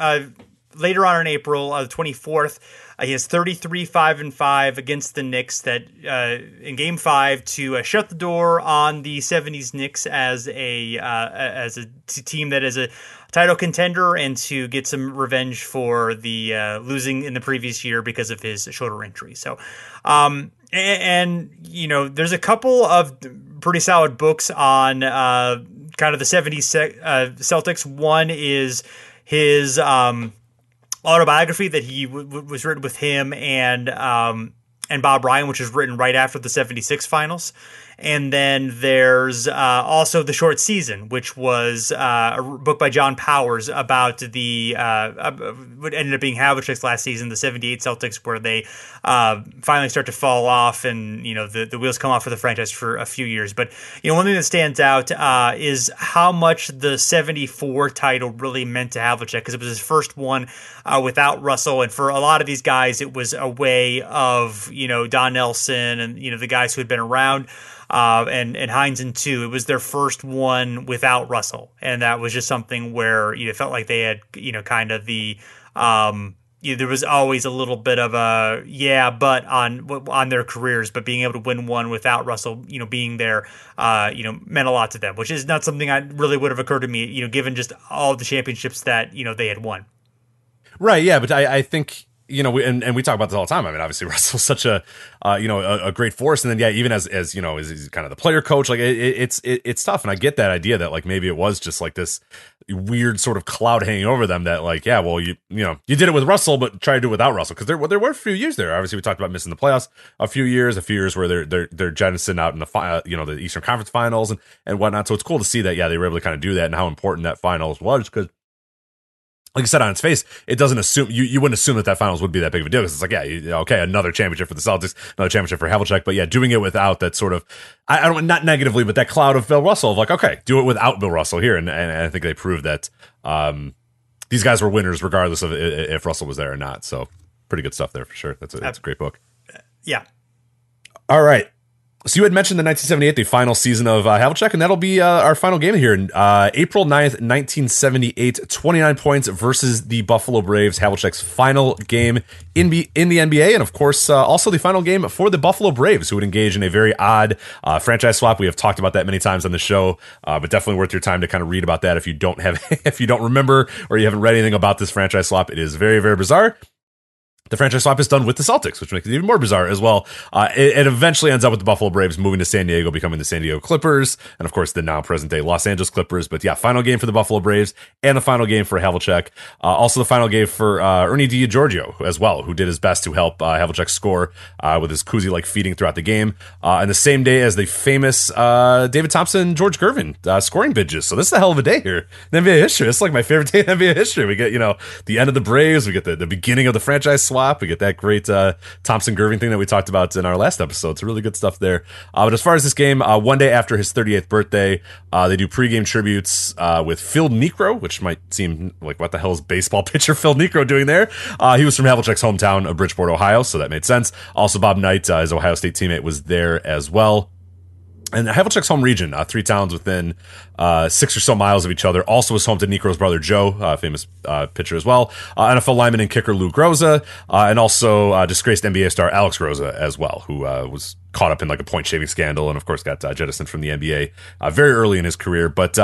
later on in April, the 24th, uh, he has 33 5 and 5 against the Knicks that uh, in game 5 to uh, shut the door on the 70s Knicks as a uh, as a team that is a title contender and to get some revenge for the uh, losing in the previous year because of his shoulder injury. So um, and, and, you know, there's a couple of pretty solid books on uh, kind of the 70s Celtics. One is his um, autobiography that he w- w- was written with him and um, and Bob Ryan, which was written right after the '76 finals. And then there's uh, also The Short Season, which was uh, a book by John Powers about the uh, what ended up being Havlicek's last season, the 78 Celtics, where they uh, finally start to fall off and, you know, the, the wheels come off for the franchise for a few years. But, you know, one thing that stands out uh, is how much the 74 title really meant to Havlicek because it was his first one uh, without Russell. And for a lot of these guys, it was a way of, you know, Don Nelson and, you know, the guys who had been around uh, and and Heinsohn too. It was their first one without Russell, and that was just something where you know, felt like they had you know kind of the um, you know, there was always a little bit of a yeah, but on on their careers, but being able to win one without Russell, you know, being there, uh, you know, meant a lot to them, which is not something I really would have occurred to me, you know, given just all the championships that you know they had won. Right. Yeah, but I, I think you know, we, and, and we talk about this all the time. I mean, obviously Russell's such a, uh, you know, a, a, great force. And then, yeah, even as, as, you know, as he's kind of the player coach, like it, it, it's, it, it's tough. And I get that idea that like maybe it was just like this weird sort of cloud hanging over them that like, yeah, well, you, you know, you did it with Russell, but try to do it without Russell. Cause there, there were a few years there. Obviously we talked about missing the playoffs a few years, a few years where they're, they're, they're jettisoning out in the, fi- uh, you know, the Eastern Conference finals and, and whatnot. So it's cool to see that, yeah, they were able to kind of do that and how important that finals was because like I said on its face, it doesn't assume you, you wouldn't assume that that finals would be that big of a deal because it's like yeah you, okay another championship for the Celtics another championship for Havlicek but yeah doing it without that sort of I, I don't not negatively but that cloud of Bill Russell of like okay do it without Bill Russell here. And, and, and I think they proved that um, these guys were winners regardless of if Russell was there or not. So pretty good stuff there for sure. That's a, that's a great book. Yeah. All right so you had mentioned the 1978, the final season of uh, Havlicek, and that'll be uh, our final game here. Uh, April 9th, 1978, 29 points versus the Buffalo Braves. Havlicek's final game in, B- in the NBA, and of course, uh, also the final game for the Buffalo Braves, who would engage in a very odd uh, franchise swap. We have talked about that many times on the show, uh, but definitely worth your time to kind of read about that if you don't have, if you don't remember or you haven't read anything about this franchise swap. It is very, very bizarre the franchise swap is done with the Celtics, which makes it even more bizarre as well. Uh, it, it, eventually ends up with the Buffalo Braves moving to San Diego, becoming the San Diego Clippers, and of course the now present day Los Angeles Clippers. But yeah, final game for the Buffalo Braves and the final game for Havlicek. Uh, also the final game for uh, Ernie DiGregorio as well, who did his best to help uh, Havlicek score uh, with his koozie like feeding throughout the game. Uh, and the same day as the famous uh, David Thompson, George Gervin scoring bidges. So this is a hell of a day here in NBA history. It's like my favorite day in NBA history. We get you know the end of the Braves, we get the, the beginning of the franchise swap swap. We get that great uh, Thompson Gervin thing that we talked about in our last episode. It's really good stuff there. Uh, but as far as this game, uh, one day after his 38th birthday, uh, they do pregame tributes uh, with Phil Niekro, which might seem like what the hell is baseball pitcher Phil Niekro doing there? Uh, he was from Havlicek's hometown of Bridgeport, Ohio, so that made sense. Also, Bob Knight, his Ohio State teammate, was there as well and Havlicek's home region, uh, three towns within uh, six or so miles of each other, also was home to Niekro's brother Joe, uh, famous uh, pitcher as well, uh, NFL lineman and kicker Lou Groza, uh, and also disgraced NBA star Alex Groza as well, who was caught up in like a point shaving scandal, and of course got jettisoned from the NBA very early in his career. But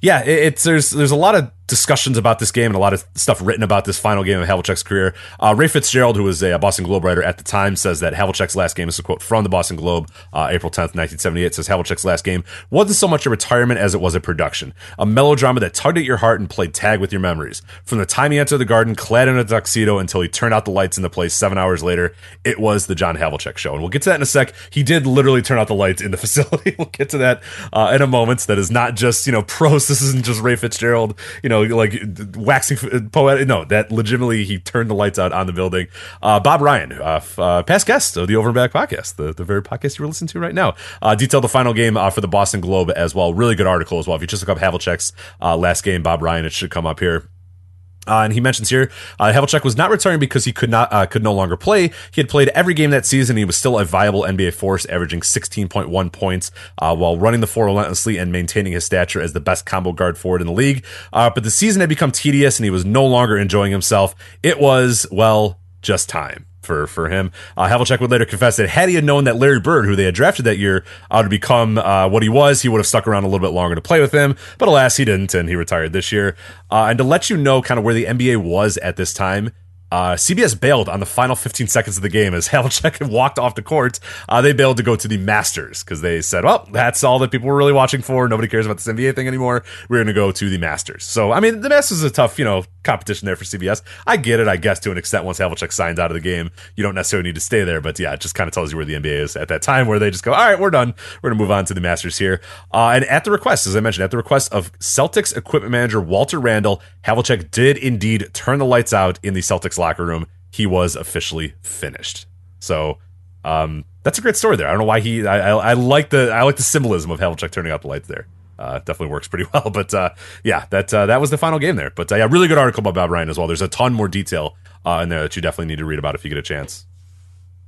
yeah, it, it's there's there's a lot of discussions about this game and a lot of stuff written about this final game of Havlicek's career. Uh, Ray Fitzgerald, who was a Boston Globe writer at the time, says that Havlicek's last game is a quote from the Boston Globe, uh, April 10th, 1978. Says Havlicek's last game wasn't so much a retirement as it was a production, a melodrama that tugged at your heart and played tag with your memories. From the time he entered the garden clad in a tuxedo until he turned out the lights in the place seven hours later, it was the John Havlicek show. And we'll get to that in a sec. He did literally turn out the lights in the facility. we'll get to that uh, in a moment. That is not just, you know, pros. This isn't just Ray Fitzgerald, you know, like waxing uh, poetic. No, that legitimately he turned the lights out on the building. Uh, Bob Ryan, uh, uh, past guest of the Over and Back podcast, the, the very podcast you're listening to right now, uh, detailed the final game uh, for the Boston Globe as well. Really good article as well. If you just look up Havlicek's last game, Bob Ryan, it should come up here. Uh, and he mentions here, uh, Havlicek was not retiring because he could not uh, could no longer play. He had played every game that season. he was still a viable NBA force, averaging 16.1 points uh, while running the floor relentlessly and maintaining his stature as the best combo guard forward in the league. Uh, but the season had become tedious, and he was no longer enjoying himself. It was well just time for for him. Uh, Havlicek would later confess that had he had known that Larry Bird, who they had drafted that year, uh, to become uh, what he was, he would have stuck around a little bit longer to play with him. But alas, he didn't, and he retired this year. Uh, and to let you know kind of where the NBA was at this time, uh, CBS bailed on the final 15 seconds of the game as Havlicek walked off the court. Uh, they bailed to go to the Masters because they said, well, that's all that people were really watching for. Nobody cares about this NBA thing anymore. We're going to go to the Masters. So, I mean, the Masters is a tough, you know, competition there for CBS. I get it, I guess, to an extent once Havlicek signs out of the game. You don't necessarily need to stay there, but yeah, it just kind of tells you where the NBA is at that time where they just go, all right, we're done. We're going to move on to the Masters here. Uh, and at the request, as I mentioned, at the request of Celtics equipment manager Walter Randall, Havlicek did indeed turn the lights out in the Celtics locker room he was officially finished. So um, that's a great story there. I don't know why he. I, I, I, like the I like the symbolism of Havlicek turning out the lights there. Uh, definitely works pretty well. But uh, yeah, that uh, that was the final game there. But uh, yeah, really good article about Bob Ryan as well. There's a ton more detail uh, in there that you definitely need to read about if you get a chance.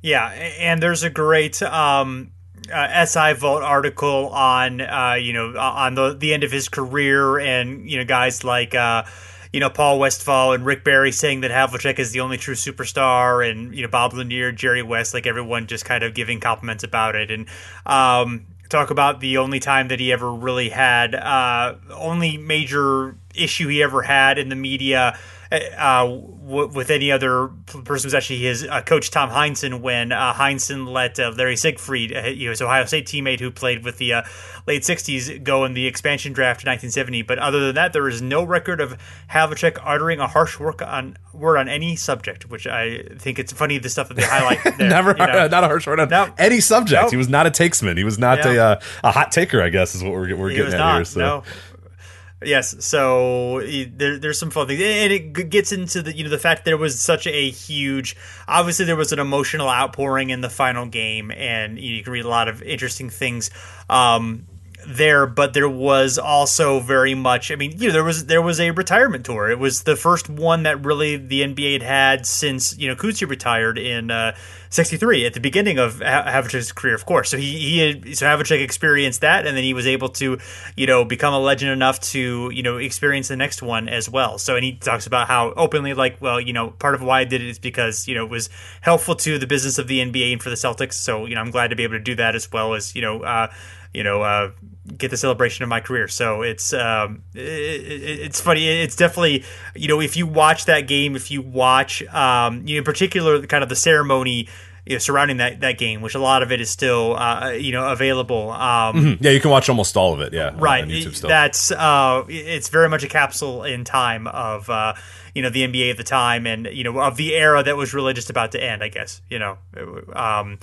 Yeah, and there's a great um, uh, SI Vault article on uh, you know on the the end of his career and you know guys like uh, you know, Paul Westphal and Rick Barry saying that Havlicek is the only true superstar, and you know, Bob Lanier, Jerry West, like everyone just kind of giving compliments about it, and um, talk about the only time that he ever really had, uh, only major issue he ever had in the media uh, w- with any other person was actually his uh, coach Tom Heinsohn when uh, Heinsohn let uh, Larry Siegfried, uh, you know, his Ohio State teammate who played with the uh, late '60s, go in the expansion draft in 1970. But other than that, there is no record of Havlicek uttering a harsh work on word on any subject, which I think it's funny the stuff that they highlight. There, Never, you know. not a harsh word on no. any subject. He was not a takesman. He was not a a hot taker. I guess is what we're we're getting at not, here. So. Yes, so there, there's some fun things, and it gets into the you know the fact there was such a huge. Obviously, there was an emotional outpouring in the final game, and you can read a lot of interesting things. Um, there, but there was also very much. I mean, you know, there was there was a retirement tour. It was the first one that really the NBA had had since you know Cousy retired in '63 uh, at the beginning of Havlicek's career, of course. So he he had, so Havlicek experienced that, and then he was able to you know become a legend enough to you know experience the next one as well. So and he talks about how openly like, well, you know, part of why I did it is because you know it was helpful to the business of the NBA and for the Celtics. So you know, I'm glad to be able to do that as well as you know. Uh, you know, uh, get the celebration of my career. So it's um, it, it, it's funny. It's definitely you know if you watch that game, if you watch um, you know, in particular kind of the ceremony. You know, surrounding that, that game, which a lot of it is still uh, you know available. Um, mm-hmm. Yeah, you can watch almost all of it. Yeah, right. That's uh, it's very much a capsule in time of uh, you know the NBA at the time, and you know of the era that was really just about to end. I guess you know, um,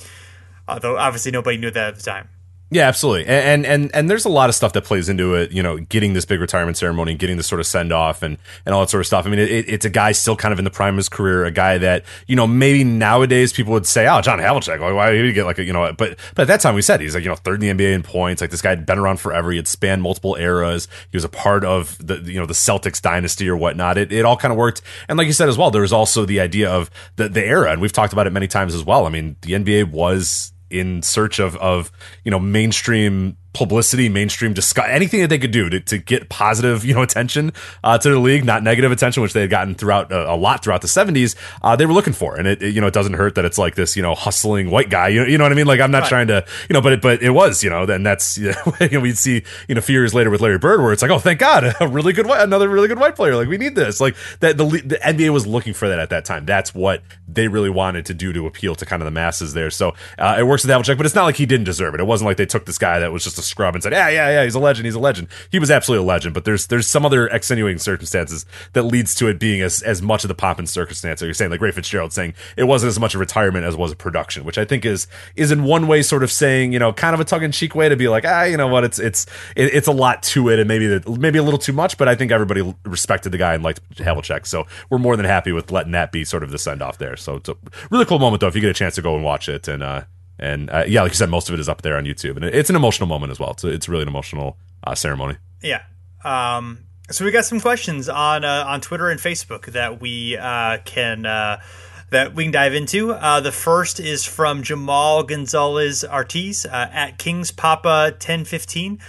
although obviously nobody knew that at the time. Yeah, absolutely. And, and and there's a lot of stuff that plays into it, you know, getting this big retirement ceremony, getting this sort of send off and, and all that sort of stuff. I mean, it, it's a guy still kind of in the prime of his career, a guy that, you know, maybe nowadays people would say, oh, John Havlicek, why did he get like a, you know, but, but at that time we said he's like, you know, third in the NBA in points. Like this guy had been around forever. He had spanned multiple eras. He was a part of the, you know, the Celtics dynasty or whatnot. It, it all kind of worked. And like you said as well, there was also the idea of the, the era. And we've talked about it many times as well. I mean, the NBA was in search of of you know mainstream publicity, mainstream discuss anything that they could do to, to get positive, you know, attention uh, to the league, not negative attention, which they had gotten throughout uh, a lot throughout the '70s. Uh, they were looking for, and it, it, you know, it doesn't hurt that it's like this, you know, hustling white guy. You know, you know what I mean? Like I'm not right. trying to, you know, but it, but it was, you know, then that's you know, we'd see, you know, a few years later with Larry Bird, where it's like, oh, thank God, a really good white, another really good white player. Like we need this. Like that, the, the NBA was looking for that at that time. That's what they really wanted to do to appeal to kind of the masses there. So uh, it works with Havlicek, but it's not like he didn't deserve it. It wasn't like they took this guy that was just a scrub and said, yeah, yeah, yeah, he's a legend, he's a legend. He was absolutely a legend, but there's there's some other extenuating circumstances that leads to it being as as much of the pop and circumstance. So you're saying like Ray Fitzgerald saying it wasn't as much a retirement as was a production, which I think is is in one way sort of saying you know kind of a tongue in cheek way to be like ah you know what it's it's it, it's a lot to it and maybe maybe a little too much, but I think everybody respected the guy and liked Havlicek, so we're more than happy with letting that be sort of the send off there. So it's a really cool moment though if you get a chance to go and watch it and. uh and uh, yeah, like you said, most of it is up there on YouTube, and it's an emotional moment as well. It's it's really an emotional uh, ceremony. Yeah. Um, so we got some questions on uh, on Twitter and Facebook that we uh, can uh, that we can dive into. Uh, the first is from Jamal Gonzalez Ortiz at Kings Papa ten fifteen.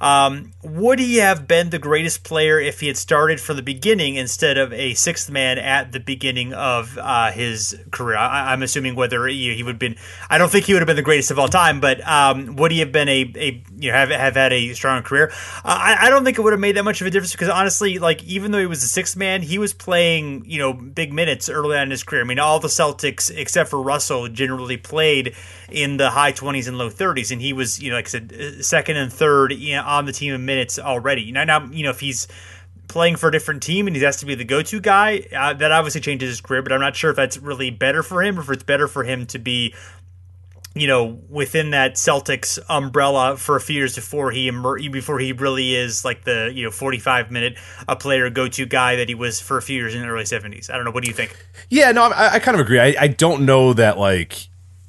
Um, would he have been the greatest player if he had started from the beginning instead of a sixth man at the beginning of uh, his career? I, am assuming whether he, he would have been. I don't think he would have been the greatest of all time, but um, would he have been a, a you know have have had a strong career? Uh, I, I don't think it would have made that much of a difference because honestly, like even though he was a sixth man, he was playing you know big minutes early on in his career. I mean, all the Celtics except for Russell generally played in the high 20s and low 30s, and he was you know like I said uh, second and third you know, on the team in minutes already. Now, now you know if he's playing for a different team and he has to be the go-to guy, uh, that obviously changes his career. But I'm not sure if that's really better for him or if it's better for him to be you know, within that Celtics umbrella for a few years before he emer- before he really is like the you know 45 minute a player go to guy that he was for a few years in the early 70s. I don't know. What do you think? Yeah, no, I, I kind of agree. I, I don't know that like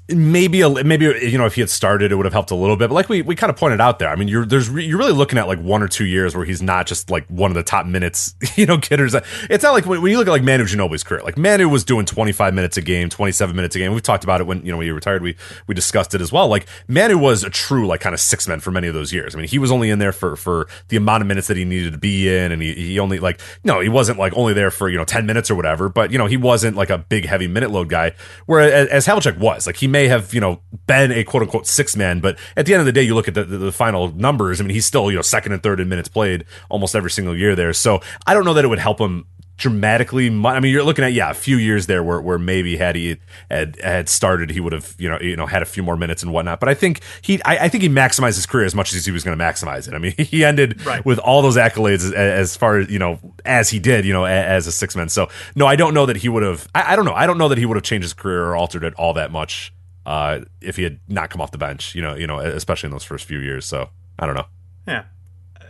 maybe a, maybe you know if he had started it would have helped a little bit but like we, we kind of pointed out there i mean you're there's you're really looking at like one or two years where he's not just like one of the top minutes you know getters. It's not like when, when you look at like manu ginobili's career like manu was doing 25 minutes a game 27 minutes a game. We've talked about it when you know when he retired we we discussed it as well. Like manu was a true like kind of six men for many of those years. I mean he was only in there for for the amount of minutes that he needed to be in and he, he only like no he wasn't like only there for you know 10 minutes or whatever but you know he wasn't like a big heavy minute load guy whereas as Havlicek was like he may have you know been a quote unquote six man, but at the end of the day, you look at the, the, the, final numbers. I mean, he's still you know second and third in minutes played almost every single year there. So I don't know that it would help him dramatically. I mean, you're looking at yeah, a few years there where, where maybe had he had had started, he would have you know you know had a few more minutes and whatnot. But I think he I, I think he maximized his career as much as he was going to maximize it. I mean, he ended right. with all those accolades as, as, far as you know as he did you know as, a six man. So no, I don't know that he would have. I, I don't know. I don't know that he would have changed his career or altered it all that much uh, if he had not come off the bench, you know, you know, especially in those first few years. So I don't know. Yeah.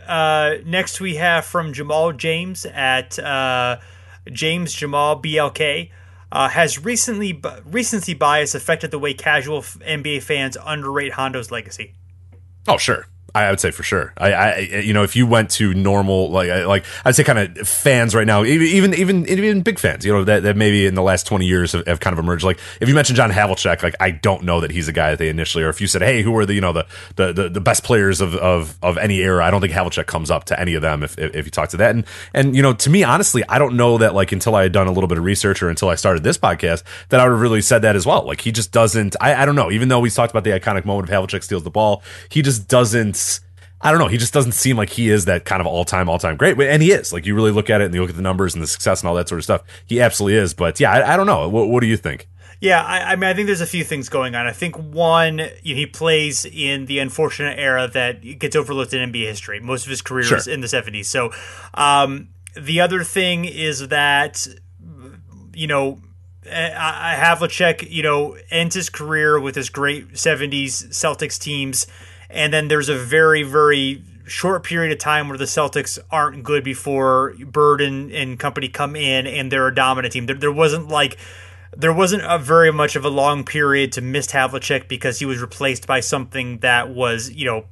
Uh, next we have from Jamal James at uh, James Jamal BLK. Uh, has recently recency bias affected the way casual NBA fans underrate Hondo's legacy? Oh, sure. I would say for sure. I, I, you know, if you went to normal, like, like I'd say, kind of fans right now, even, even, even big fans, you know, that, that maybe in the last twenty years have, have kind of emerged. Like, if you mentioned John Havlicek, like, I don't know that he's a guy that they initially, or if you said, hey, who are the, you know, the, the, the, the best players of, of, of any era, I don't think Havlicek comes up to any of them if, if, if you talk to that. And, and, you know, to me, honestly, I don't know that, like, until I had done a little bit of research or until I started this podcast, that I would have really said that as well. Like, he just doesn't, I, I don't know, even though we talked about the iconic moment of Havlicek steals the ball, he just doesn't I don't know. He just doesn't seem like he is that kind of all time, all time great. And he is. Like you really look at it and you look at the numbers and the success and all that sort of stuff. He absolutely is. But yeah, I, I don't know. What, what, do you think? Yeah, I, I, mean, I think there's a few things going on. I think one, you know, he plays in the unfortunate era that gets overlooked in NBA history. Most of his career sure. is in the 70s. So, um, the other thing is that, you know, I, I Havlicek, you know, ends his career with his great 70s Celtics teams and then there's a very very short period of time where the Celtics aren't good before Bird and, and company come in and they're a dominant team. There, there wasn't like there wasn't a very much of a long period to miss Havlicek because he was replaced by something that was you know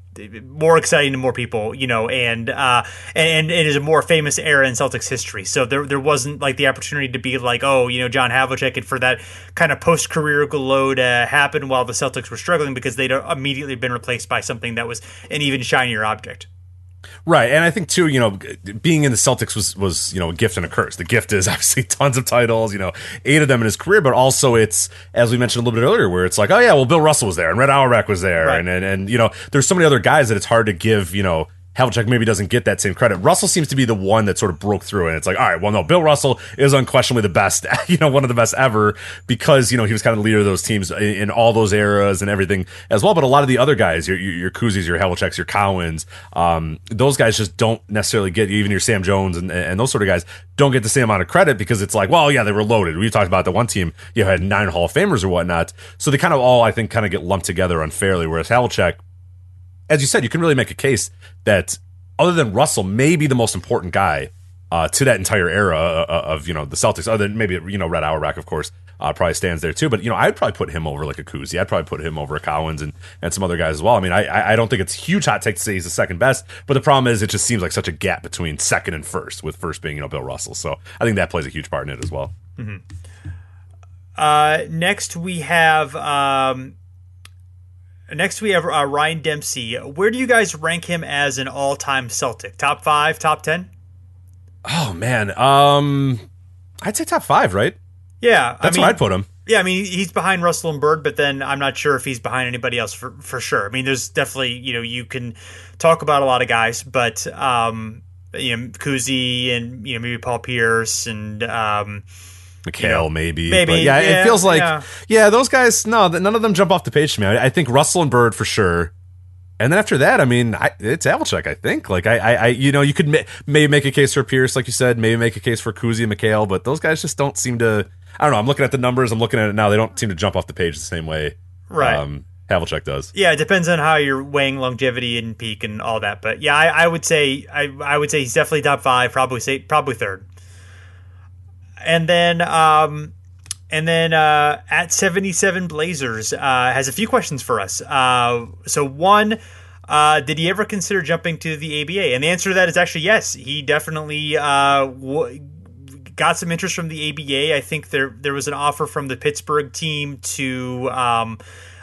more exciting to more people, you know, and uh, and, and it is a more famous era in Celtics history. So there there wasn't like the opportunity to be like, oh, you know, John Havlicek, and for that kind of post career glow to happen while the Celtics were struggling because they'd immediately been replaced by something that was an even shinier object. Right, and I think too, you know, being in the Celtics was was you know a gift and a curse. The gift is obviously tons of titles, you know, eight of them in his career, but also it's as we mentioned a little bit earlier, where it's like, oh yeah, well, Bill Russell was there and Red Auerbach was there, right. and, and and you know, there's so many other guys that it's hard to give, you know, Havlicek maybe doesn't get that same credit. Russell seems to be the one that sort of broke through, and it's like, all right, well, no, Bill Russell is unquestionably the best, you know, one of the best ever because you know he was kind of the leader of those teams in, in all those eras and everything as well. But a lot of the other guys, your your Cousys, your Havliceks, your Cowens, um, those guys just don't necessarily get even your Sam Jones and, and those sort of guys don't get the same amount of credit because it's like, well, yeah, they were loaded. We talked about the one team you know, had nine Hall of Famers or whatnot, so they kind of all I think kind of get lumped together unfairly. Whereas Havlicek, as you said, you can really make a case that other than Russell, maybe the most important guy uh, to that entire era uh, uh, of you know the Celtics. Other than maybe you know Red Auerbach, of course, uh, probably stands there too. But you know, I'd probably put him over like a Cousy. I'd probably put him over a Cowens and and some other guys as well. I mean, I I don't think it's huge hot take to say he's the second best, but the problem is it just seems like such a gap between second and first, with first being you know Bill Russell. So I think that plays a huge part in it as well. Mm-hmm. Uh, next we have um, Next, we have uh, Ryan Dempsey. Where do you guys rank him as an all-time Celtic? Top five, top ten? Oh man, um, I'd say top five, right? Yeah, that's I mean, where I'd put him. Yeah, I mean he's behind Russell and Bird, but then I'm not sure if he's behind anybody else for for sure. I mean, there's definitely you know you can talk about a lot of guys, but um, you know Cousy and you know maybe Paul Pierce and um, McHale know, maybe, maybe but yeah, yeah, it feels like yeah. yeah. those guys. No, none of them jump off the page to me. I, I think Russell and Bird for sure. And then after that, I mean, I, it's Havlicek. I think. Like, I, I, I, you know, you could ma- maybe make a case for Pierce, like you said, maybe make a case for Cousy and McHale, but those guys just don't seem to. I don't know. I'm looking at the numbers. I'm looking at it now. They don't seem to jump off the page the same way. Right. Um, Havlicek does. Yeah, it depends on how you're weighing longevity and peak and all that. But yeah, I, I would say I, I would say he's definitely top five. Probably say probably third. And then um, and then uh, at 77 Blazers uh, has a few questions for us. Uh, so, one, uh, did he ever consider jumping to the ABA? And the answer to that is actually yes. He definitely uh, w- got some interest from the ABA. I think there there was an offer from the Pittsburgh team to um,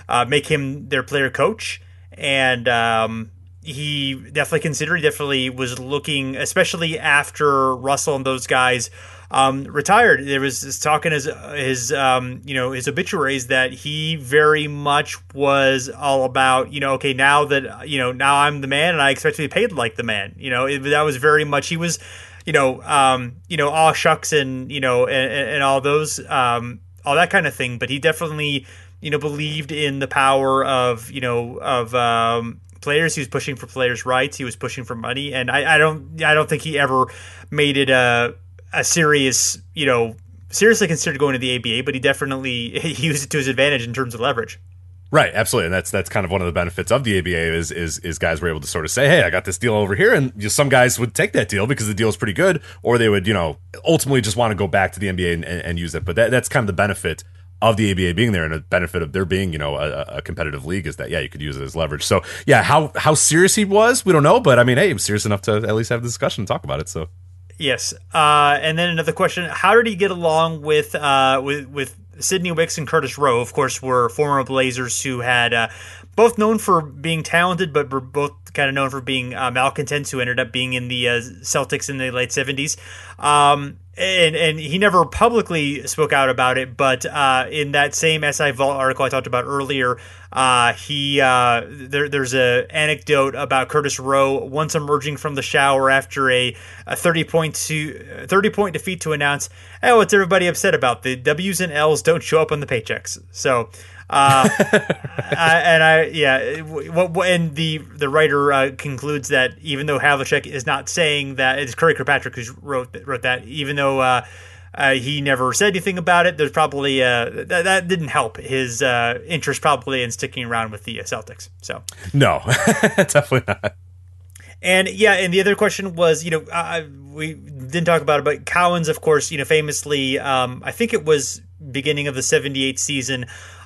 uh, make him their player coach, and um, he definitely considered. He definitely was looking, especially after Russell and those guys um, retired. There was this his his um, you know his obituaries that he very much was all about you know okay now that you know now I'm the man and I expect to be paid like the man. You know it, that was very much he was you know um, you know all shucks and you know and, and all those um, all that kind of thing. But he definitely you know believed in the power of you know of um, players. He was pushing for players' rights. He was pushing for money, and I, I don't I don't think he ever made it a a serious, you know, seriously considered going to the ABA, but he definitely he used it to his advantage in terms of leverage. Right, absolutely, and that's that's kind of one of the benefits of the ABA is is is guys were able to sort of say, "Hey, I got this deal over here," and you know, some guys would take that deal because the deal is pretty good, or they would, you know, ultimately just want to go back to the NBA and, and, and use it. But that, that's kind of the benefit of the ABA being there, and a benefit of there being, you know, a, a, competitive league is that yeah, you could use it as leverage. So yeah, how how serious he was, we don't know, but I mean, hey, he was serious enough to at least have the discussion and talk about it. So Yes, uh, and then another question: How did he get along with uh, with with Sidney Wicks and Curtis Rowe? Of course, were former Blazers who had uh, both known for being talented, but were both kind of known for being uh, malcontents who ended up being in the uh, Celtics in the late seventies. Um, and and he never publicly spoke out about it, but uh, in that same SI Vault article I talked about earlier, uh, he uh, there, there's a anecdote about Curtis Rowe once emerging from the shower after a, a 30 point to 30 point defeat to announce, "Hey, what's everybody upset about? The W's and L's don't show up on the paychecks." So uh, I, and I, yeah, what, and the the writer uh, concludes that even though Havlicek is not saying that it's Curry Kirkpatrick who wrote wrote that, even though uh, uh, he never said anything about it, there's probably uh, that, that didn't help his uh, interest probably in sticking around with the Celtics. So no, definitely not. And yeah, and the other question was, you know, uh, we didn't talk about it, but Cowens, of course, you know, famously, um, I think it was beginning of the '78 season,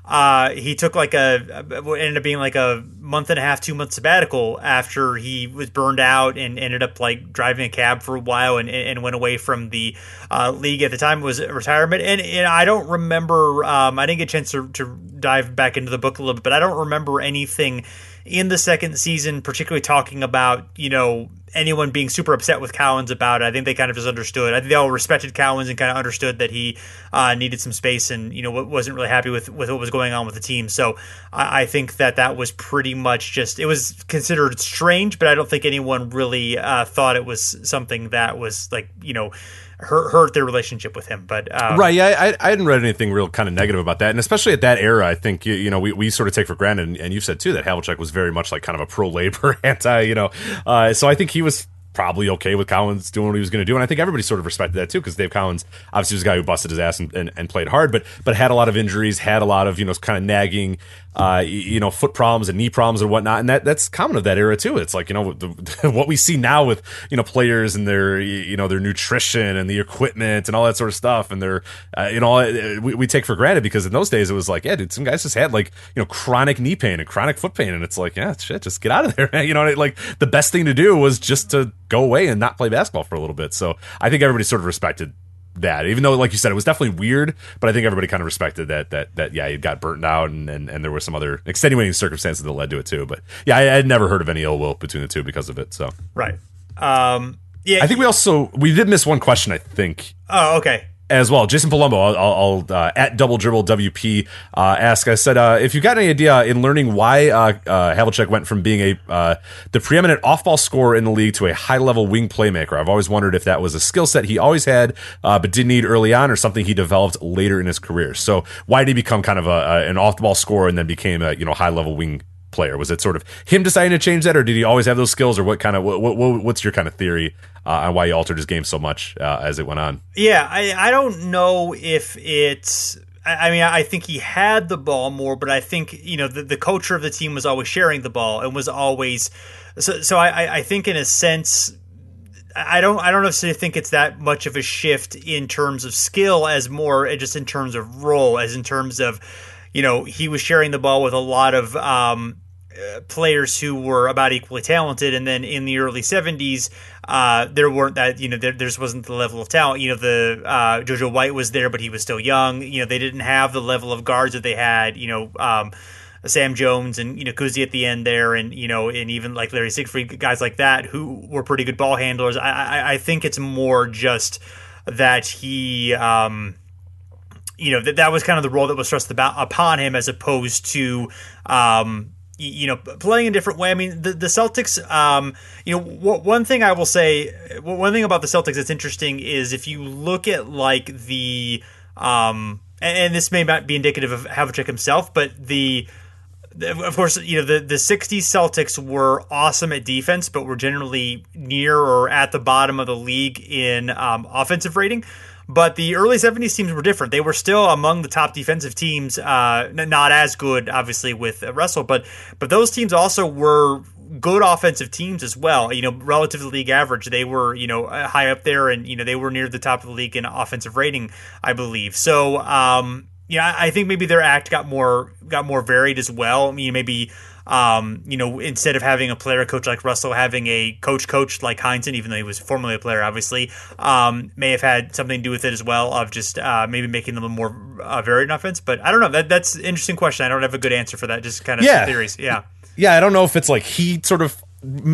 uh, he took like a what ended up being like a month and a half, two month sabbatical after he was burned out and ended up like driving a cab for a while and, and went away from the uh, league at the time. It was retirement, and, and I don't remember. Um, I didn't get a chance to, to dive back into the book a little bit, but I don't remember anything in the second season, particularly talking about you know anyone being super upset with Cowens about it. I think they kind of just understood. I think they all respected Cowens and kind of understood that he uh, needed some space and you know wasn't really happy with with what was going on with the team. So I, I, think that that was pretty much just it was considered strange, but I don't think anyone really uh, thought it was something that was like you know hurt, hurt their relationship with him. But um, right, yeah, I, I hadn't read anything real kind of negative about that, and especially at that era, I think you, you know we, we sort of take for granted, and, and you've said too that Havlicek was very much like kind of a pro labor anti, you know, uh, so I think he was probably okay with Cowens doing what he was going to do, and I think everybody sort of respected that too because Dave Cowens obviously was a guy who busted his ass and, and, and, played hard, but but had a lot of injuries, had a lot of you know kind of nagging uh, you know, foot problems and knee problems and whatnot. And that that's common of that era too. It's like, you know, the, what we see now with, you know, players and their, you know, their nutrition and the equipment and all that sort of stuff. And their, uh, you know, uh, we, we take for granted because in those days it was like, yeah, dude, some guys just had like, you know, chronic knee pain and chronic foot pain. And it's like, yeah, shit, just get out of there. you know, like the best thing to do was just to go away and not play basketball for a little bit. So I think everybody sort of respected that. Even though, like you said, it was definitely weird, but I think everybody kind of respected that. That that yeah, he got burnt out, and, and and there were some other extenuating circumstances that led to it too. But yeah, I had never heard of any ill will between the two because of it. So right. Um, yeah, I think we also we did miss one question. I think. Oh, okay as well. Jason Palumbo, I'll, I'll uh, at double dribble WP uh, ask. I said, uh, if you got any idea in learning why uh, uh, Havlicek went from being a uh, the preeminent off ball scorer in the league to a high level wing playmaker. I've always wondered if that was a skill set he always had, uh, but didn't need early on, or something he developed later in his career. So why did he become kind of a, a an off the ball scorer and then became a you know high level wing player? Was it sort of him deciding to change that, or did he always have those skills, or what kind of what, what what's your kind of theory uh, on why he altered his game so much uh, as it went on? Yeah, I I don't know if it's. I mean, I think he had the ball more, but I think you know the, the culture of the team was always sharing the ball and was always so. So I, I think in a sense, I don't I don't necessarily think it's that much of a shift in terms of skill as more just in terms of role, as in terms of you know he was sharing the ball with a lot of um, players who were about equally talented. And then in the early 70s, uh, there weren't that, you know, there, just wasn't the level of talent. You know, the uh, JoJo White was there, but he was still young. You know, they didn't have the level of guards that they had, you know, um, Sam Jones and, you know, Cousy at the end there. And, you know, and even like Larry Siegfried, guys like that who were pretty good ball handlers. I, I, I think it's more just that he, um, you know that that was kind of the role that was thrust about upon him as opposed to um, you know, playing a different way. I mean, the, the Celtics, um, you know, w- one thing I will say, one thing about the Celtics that's interesting is if you look at like the, um, and, and this may not be indicative of Havlicek himself, but the, of course, you know, the, the 60s Celtics were awesome at defense, but were generally near or at the bottom of the league in um, offensive rating. But the early 70s teams were different. They were still among the top defensive teams, uh, not as good, obviously, with Russell, but but those teams also were good offensive teams as well. You know, relative to the league average, they were you know high up there, and you know they were near the top of the league in offensive rating, I believe. So, um, yeah, I think maybe their act got more got more varied as well. I mean, maybe um, you know, instead of having a player coach like Russell, having a coach coach like Heinsohn, even though he was formerly a player, obviously, um, may have had something to do with it as well, of just uh, maybe making them a more uh, varied offense. But I don't know. That that's an interesting question. I don't have a good answer for that. Just kind of yeah. theories. Yeah. Yeah, I don't know if it's like he sort of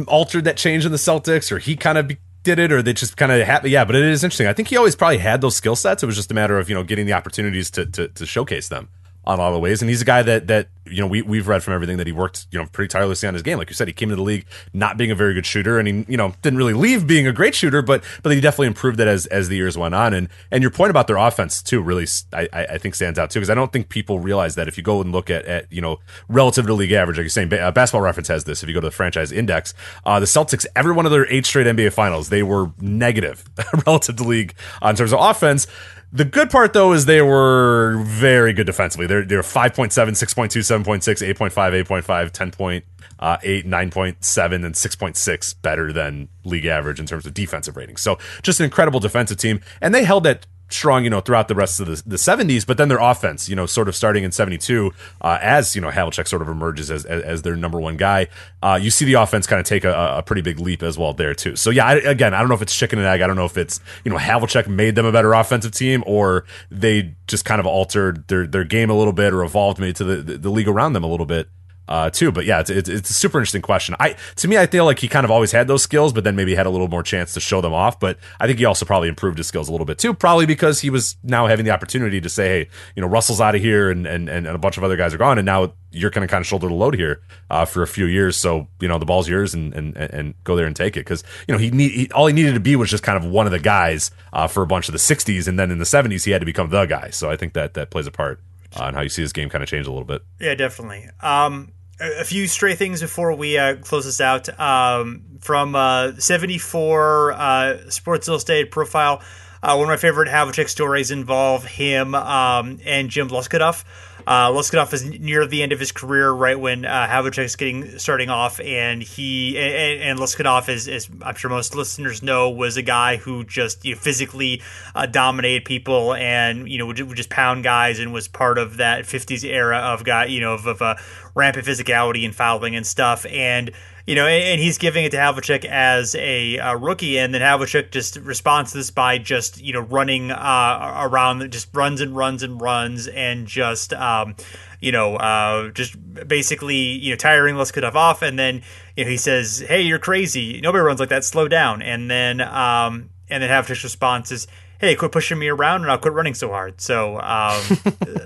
altered that change in the Celtics, or he kind of be- did it, or they just kind of. Yeah, but it is interesting. I think he always probably had those skill sets. It was just a matter of you know getting the opportunities to to, to showcase them on all the ways. And he's a guy that that you know we we've read from everything that he worked you know pretty tirelessly on his game. Like you said, he came into the league not being a very good shooter, and he you know didn't really leave being a great shooter, but but he definitely improved it as as the years went on. And and your point about their offense too really I I think stands out too because I don't think people realize that if you go and look at at you know relative to league average, like you're saying, uh, Basketball Reference has this. If you go to the franchise index, uh, the Celtics every one of their eight straight NBA Finals they were negative relative to league in terms of offense. The good part though is they were very good defensively. They're they're 5.7, 6.2, 7.6, 8.5, 8.5, 10 point, uh, 9.7, and 6.6 better than league average in terms of defensive ratings. So just an incredible defensive team. And they held that strong, you know, throughout the rest of the, the 70s, but then their offense, you know, sort of starting in 72, uh, as, you know, Havlicek sort of emerges as, as, as their number one guy, uh, you see the offense kind of take a, a, pretty big leap as well there, too. So, yeah, I, again, I don't know if it's chicken and egg. I don't know if it's, you know, Havlicek made them a better offensive team or they just kind of altered their, their game a little bit or evolved maybe to the, the, the league around them a little bit uh, too. But yeah, it's, it's, it's a super interesting question. I to me, I feel like he kind of always had those skills, but then maybe had a little more chance to show them off. But I think he also probably improved his skills a little bit too, probably because he was now having the opportunity to say, hey, you know, Russell's out of here, and and, and a bunch of other guys are gone, and now you're going to kind of shoulder the load here uh, for a few years. So you know, the ball's yours, and and and go there and take it because you know he need he, all he needed to be was just kind of one of the guys uh, for a bunch of the '60s, and then in the '70s he had to become the guy. So I think that that plays a part on how you see his game kind of change a little bit. Yeah, definitely. Um, a few stray things before we uh, close this out. Um, from uh, 74 uh, Sports Illustrated profile, uh, one of my favorite Havlicek stories involve him um, and Jim Loscutoff. uh, Luskanoff is near the end of his career, right when uh, is getting starting off, and he and, and Luskanoff is, I'm sure most listeners know was a guy who just you know, physically uh, dominated people and you know would, would, just pound guys and was part of that 50s era of guy you know of, of uh, rampant physicality and fouling and stuff and you know, and, and, he's giving it to Havlicek as a, a, rookie, and then Havlicek just responds to this by just you know running uh, around, just runs and runs and runs, and just um, you know, uh, just basically you know tiring Luskanoff off, and then you know he says, "Hey, you're crazy. Nobody runs like that. Slow down." And then um, and then Havlicek's response is. Hey, quit pushing me around, and I'll quit running so hard. So um,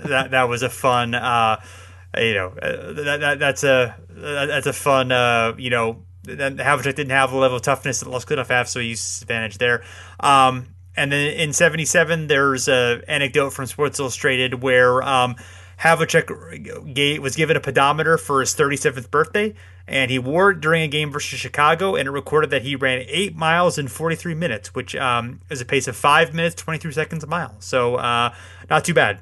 that that was a fun, uh, you know, uh, that, that that's a that's a fun, uh, you know, Havlicek didn't have the level of toughness that Luskanoff have, so he used advantage there. Um, and then in 77, there's an anecdote from Sports Illustrated where um, Havlicek was given a pedometer for his 37th birthday, and he wore it during a game versus Chicago, and it recorded that he ran 8 miles in 43 minutes, which um, is a pace of 5 minutes, 23 seconds a mile. So uh, not too bad.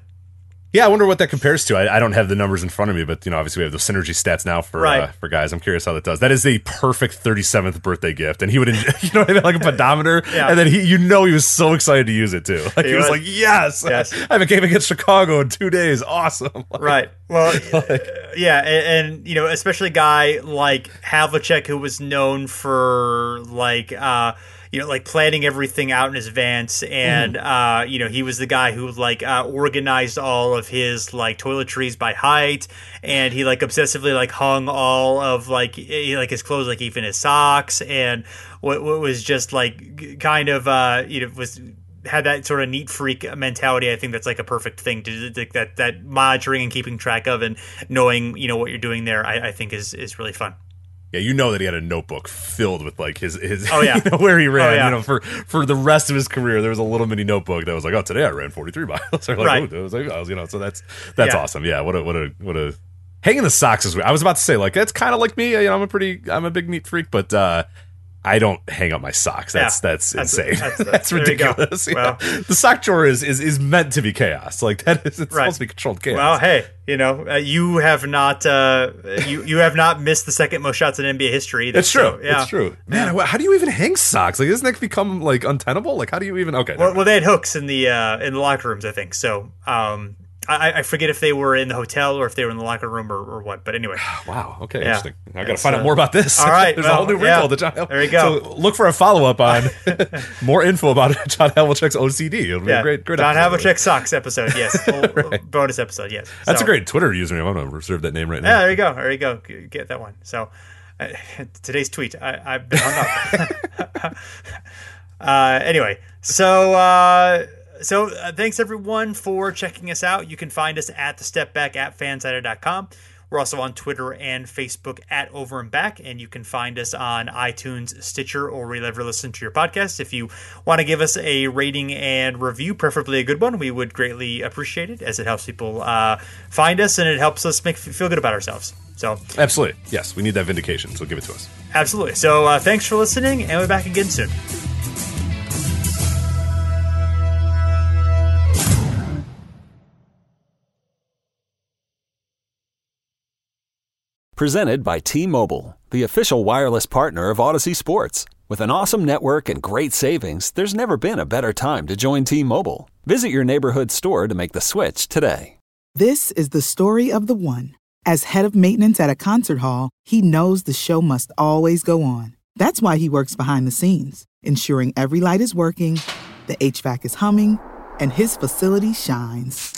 Yeah, I wonder what that compares to. I, I, don't have the numbers in front of me, but you know, obviously we have the synergy stats now for right. uh, for guys. I'm curious how that does. That is a perfect 37th birthday gift, and he would, enjoy, you know, like a pedometer, yeah. and then he, you know, he was so excited to use it too. Like he, he was, was, like, "Yes, yes, I have a game against Chicago in two days. Awesome!" Like, right. Well, like, yeah, and, and, you know, especially a guy like Havlicek who was known for like. uh you know, like planning everything out in advance. And, mm uh, you know, he was the guy who like uh, organized all of his like toiletries by height. And he like obsessively like hung all of like, like his clothes, like even his socks. And what, what was just like kind of, uh, you know, was had that sort of neat freak mentality. I think that's like a perfect thing to do. That that monitoring and keeping track of and knowing you know what you're doing there. I, I think is is really fun. Yeah, you know that he had a notebook filled with like his his oh yeah you know, where he ran. Oh, yeah. You know for for the rest of his career, there was a little mini notebook that was like, oh, today I ran forty three miles. or like, right. oh, was like, you know, so that's that's yeah. awesome. Yeah, what a what a what a hanging the socks is. I was about to say like that's kind of like me. You know, I'm a pretty I'm a big neat freak, but uh I don't hang up my socks. That's yeah, that's, that's insane. That's, that's ridiculous. Yeah. Well, the sock drawer is, is is meant to be chaos. Like that is it's right. supposed to be controlled chaos. Well, hey, you know, uh, you have not uh, you you have not missed the second most shots in NBA history. That's true. So, yeah. It's true. Man, yeah. how do you even hang socks? Like, doesn't that become like untenable? Like, how do you even? Okay. Well, well, they had hooks in the uh, in the locker rooms, I think. So, um, I, I, forget if they were in the hotel or if they were in the locker room or, or what. But anyway. Wow. Okay. Yeah. Interesting. I got to find uh, out more about this. All right. There's well, a whole new wrinkle yeah. to John. There you go. So look for a follow up on more info about John Havlicek's OCD. It'll be yeah. a great, great. John Havlicek socks episode. Yes. right. Bonus episode. Yes. That's so. a great Twitter username. I'm to reserve that name right now. Yeah. There you go. There you go. Get that one. So uh, today's tweet. I, I've been hung up. uh, anyway, so. So uh, thanks everyone for checking us out. You can find us at the step back at fansided.com. We're also on Twitter and Facebook at Over and Back, and you can find us on iTunes, Stitcher, or wherever you listen to your podcast. If you want to give us a rating and review, preferably a good one, we would greatly appreciate it, as it helps people uh, find us and it helps us make feel good about ourselves. So absolutely, yes, we need that vindication. So give it to us. Absolutely. So uh, thanks for listening, and we'll be back again soon. Presented by T Mobile, the official wireless partner of Odyssey Sports. With an awesome network and great savings, there's never been a better time to join T Mobile. Visit your neighborhood store to make the switch today. This is the story of the one. As head of maintenance at a concert hall, he knows the show must always go on. That's why he works behind the scenes, ensuring every light is working, the HVAC is humming, and his facility shines.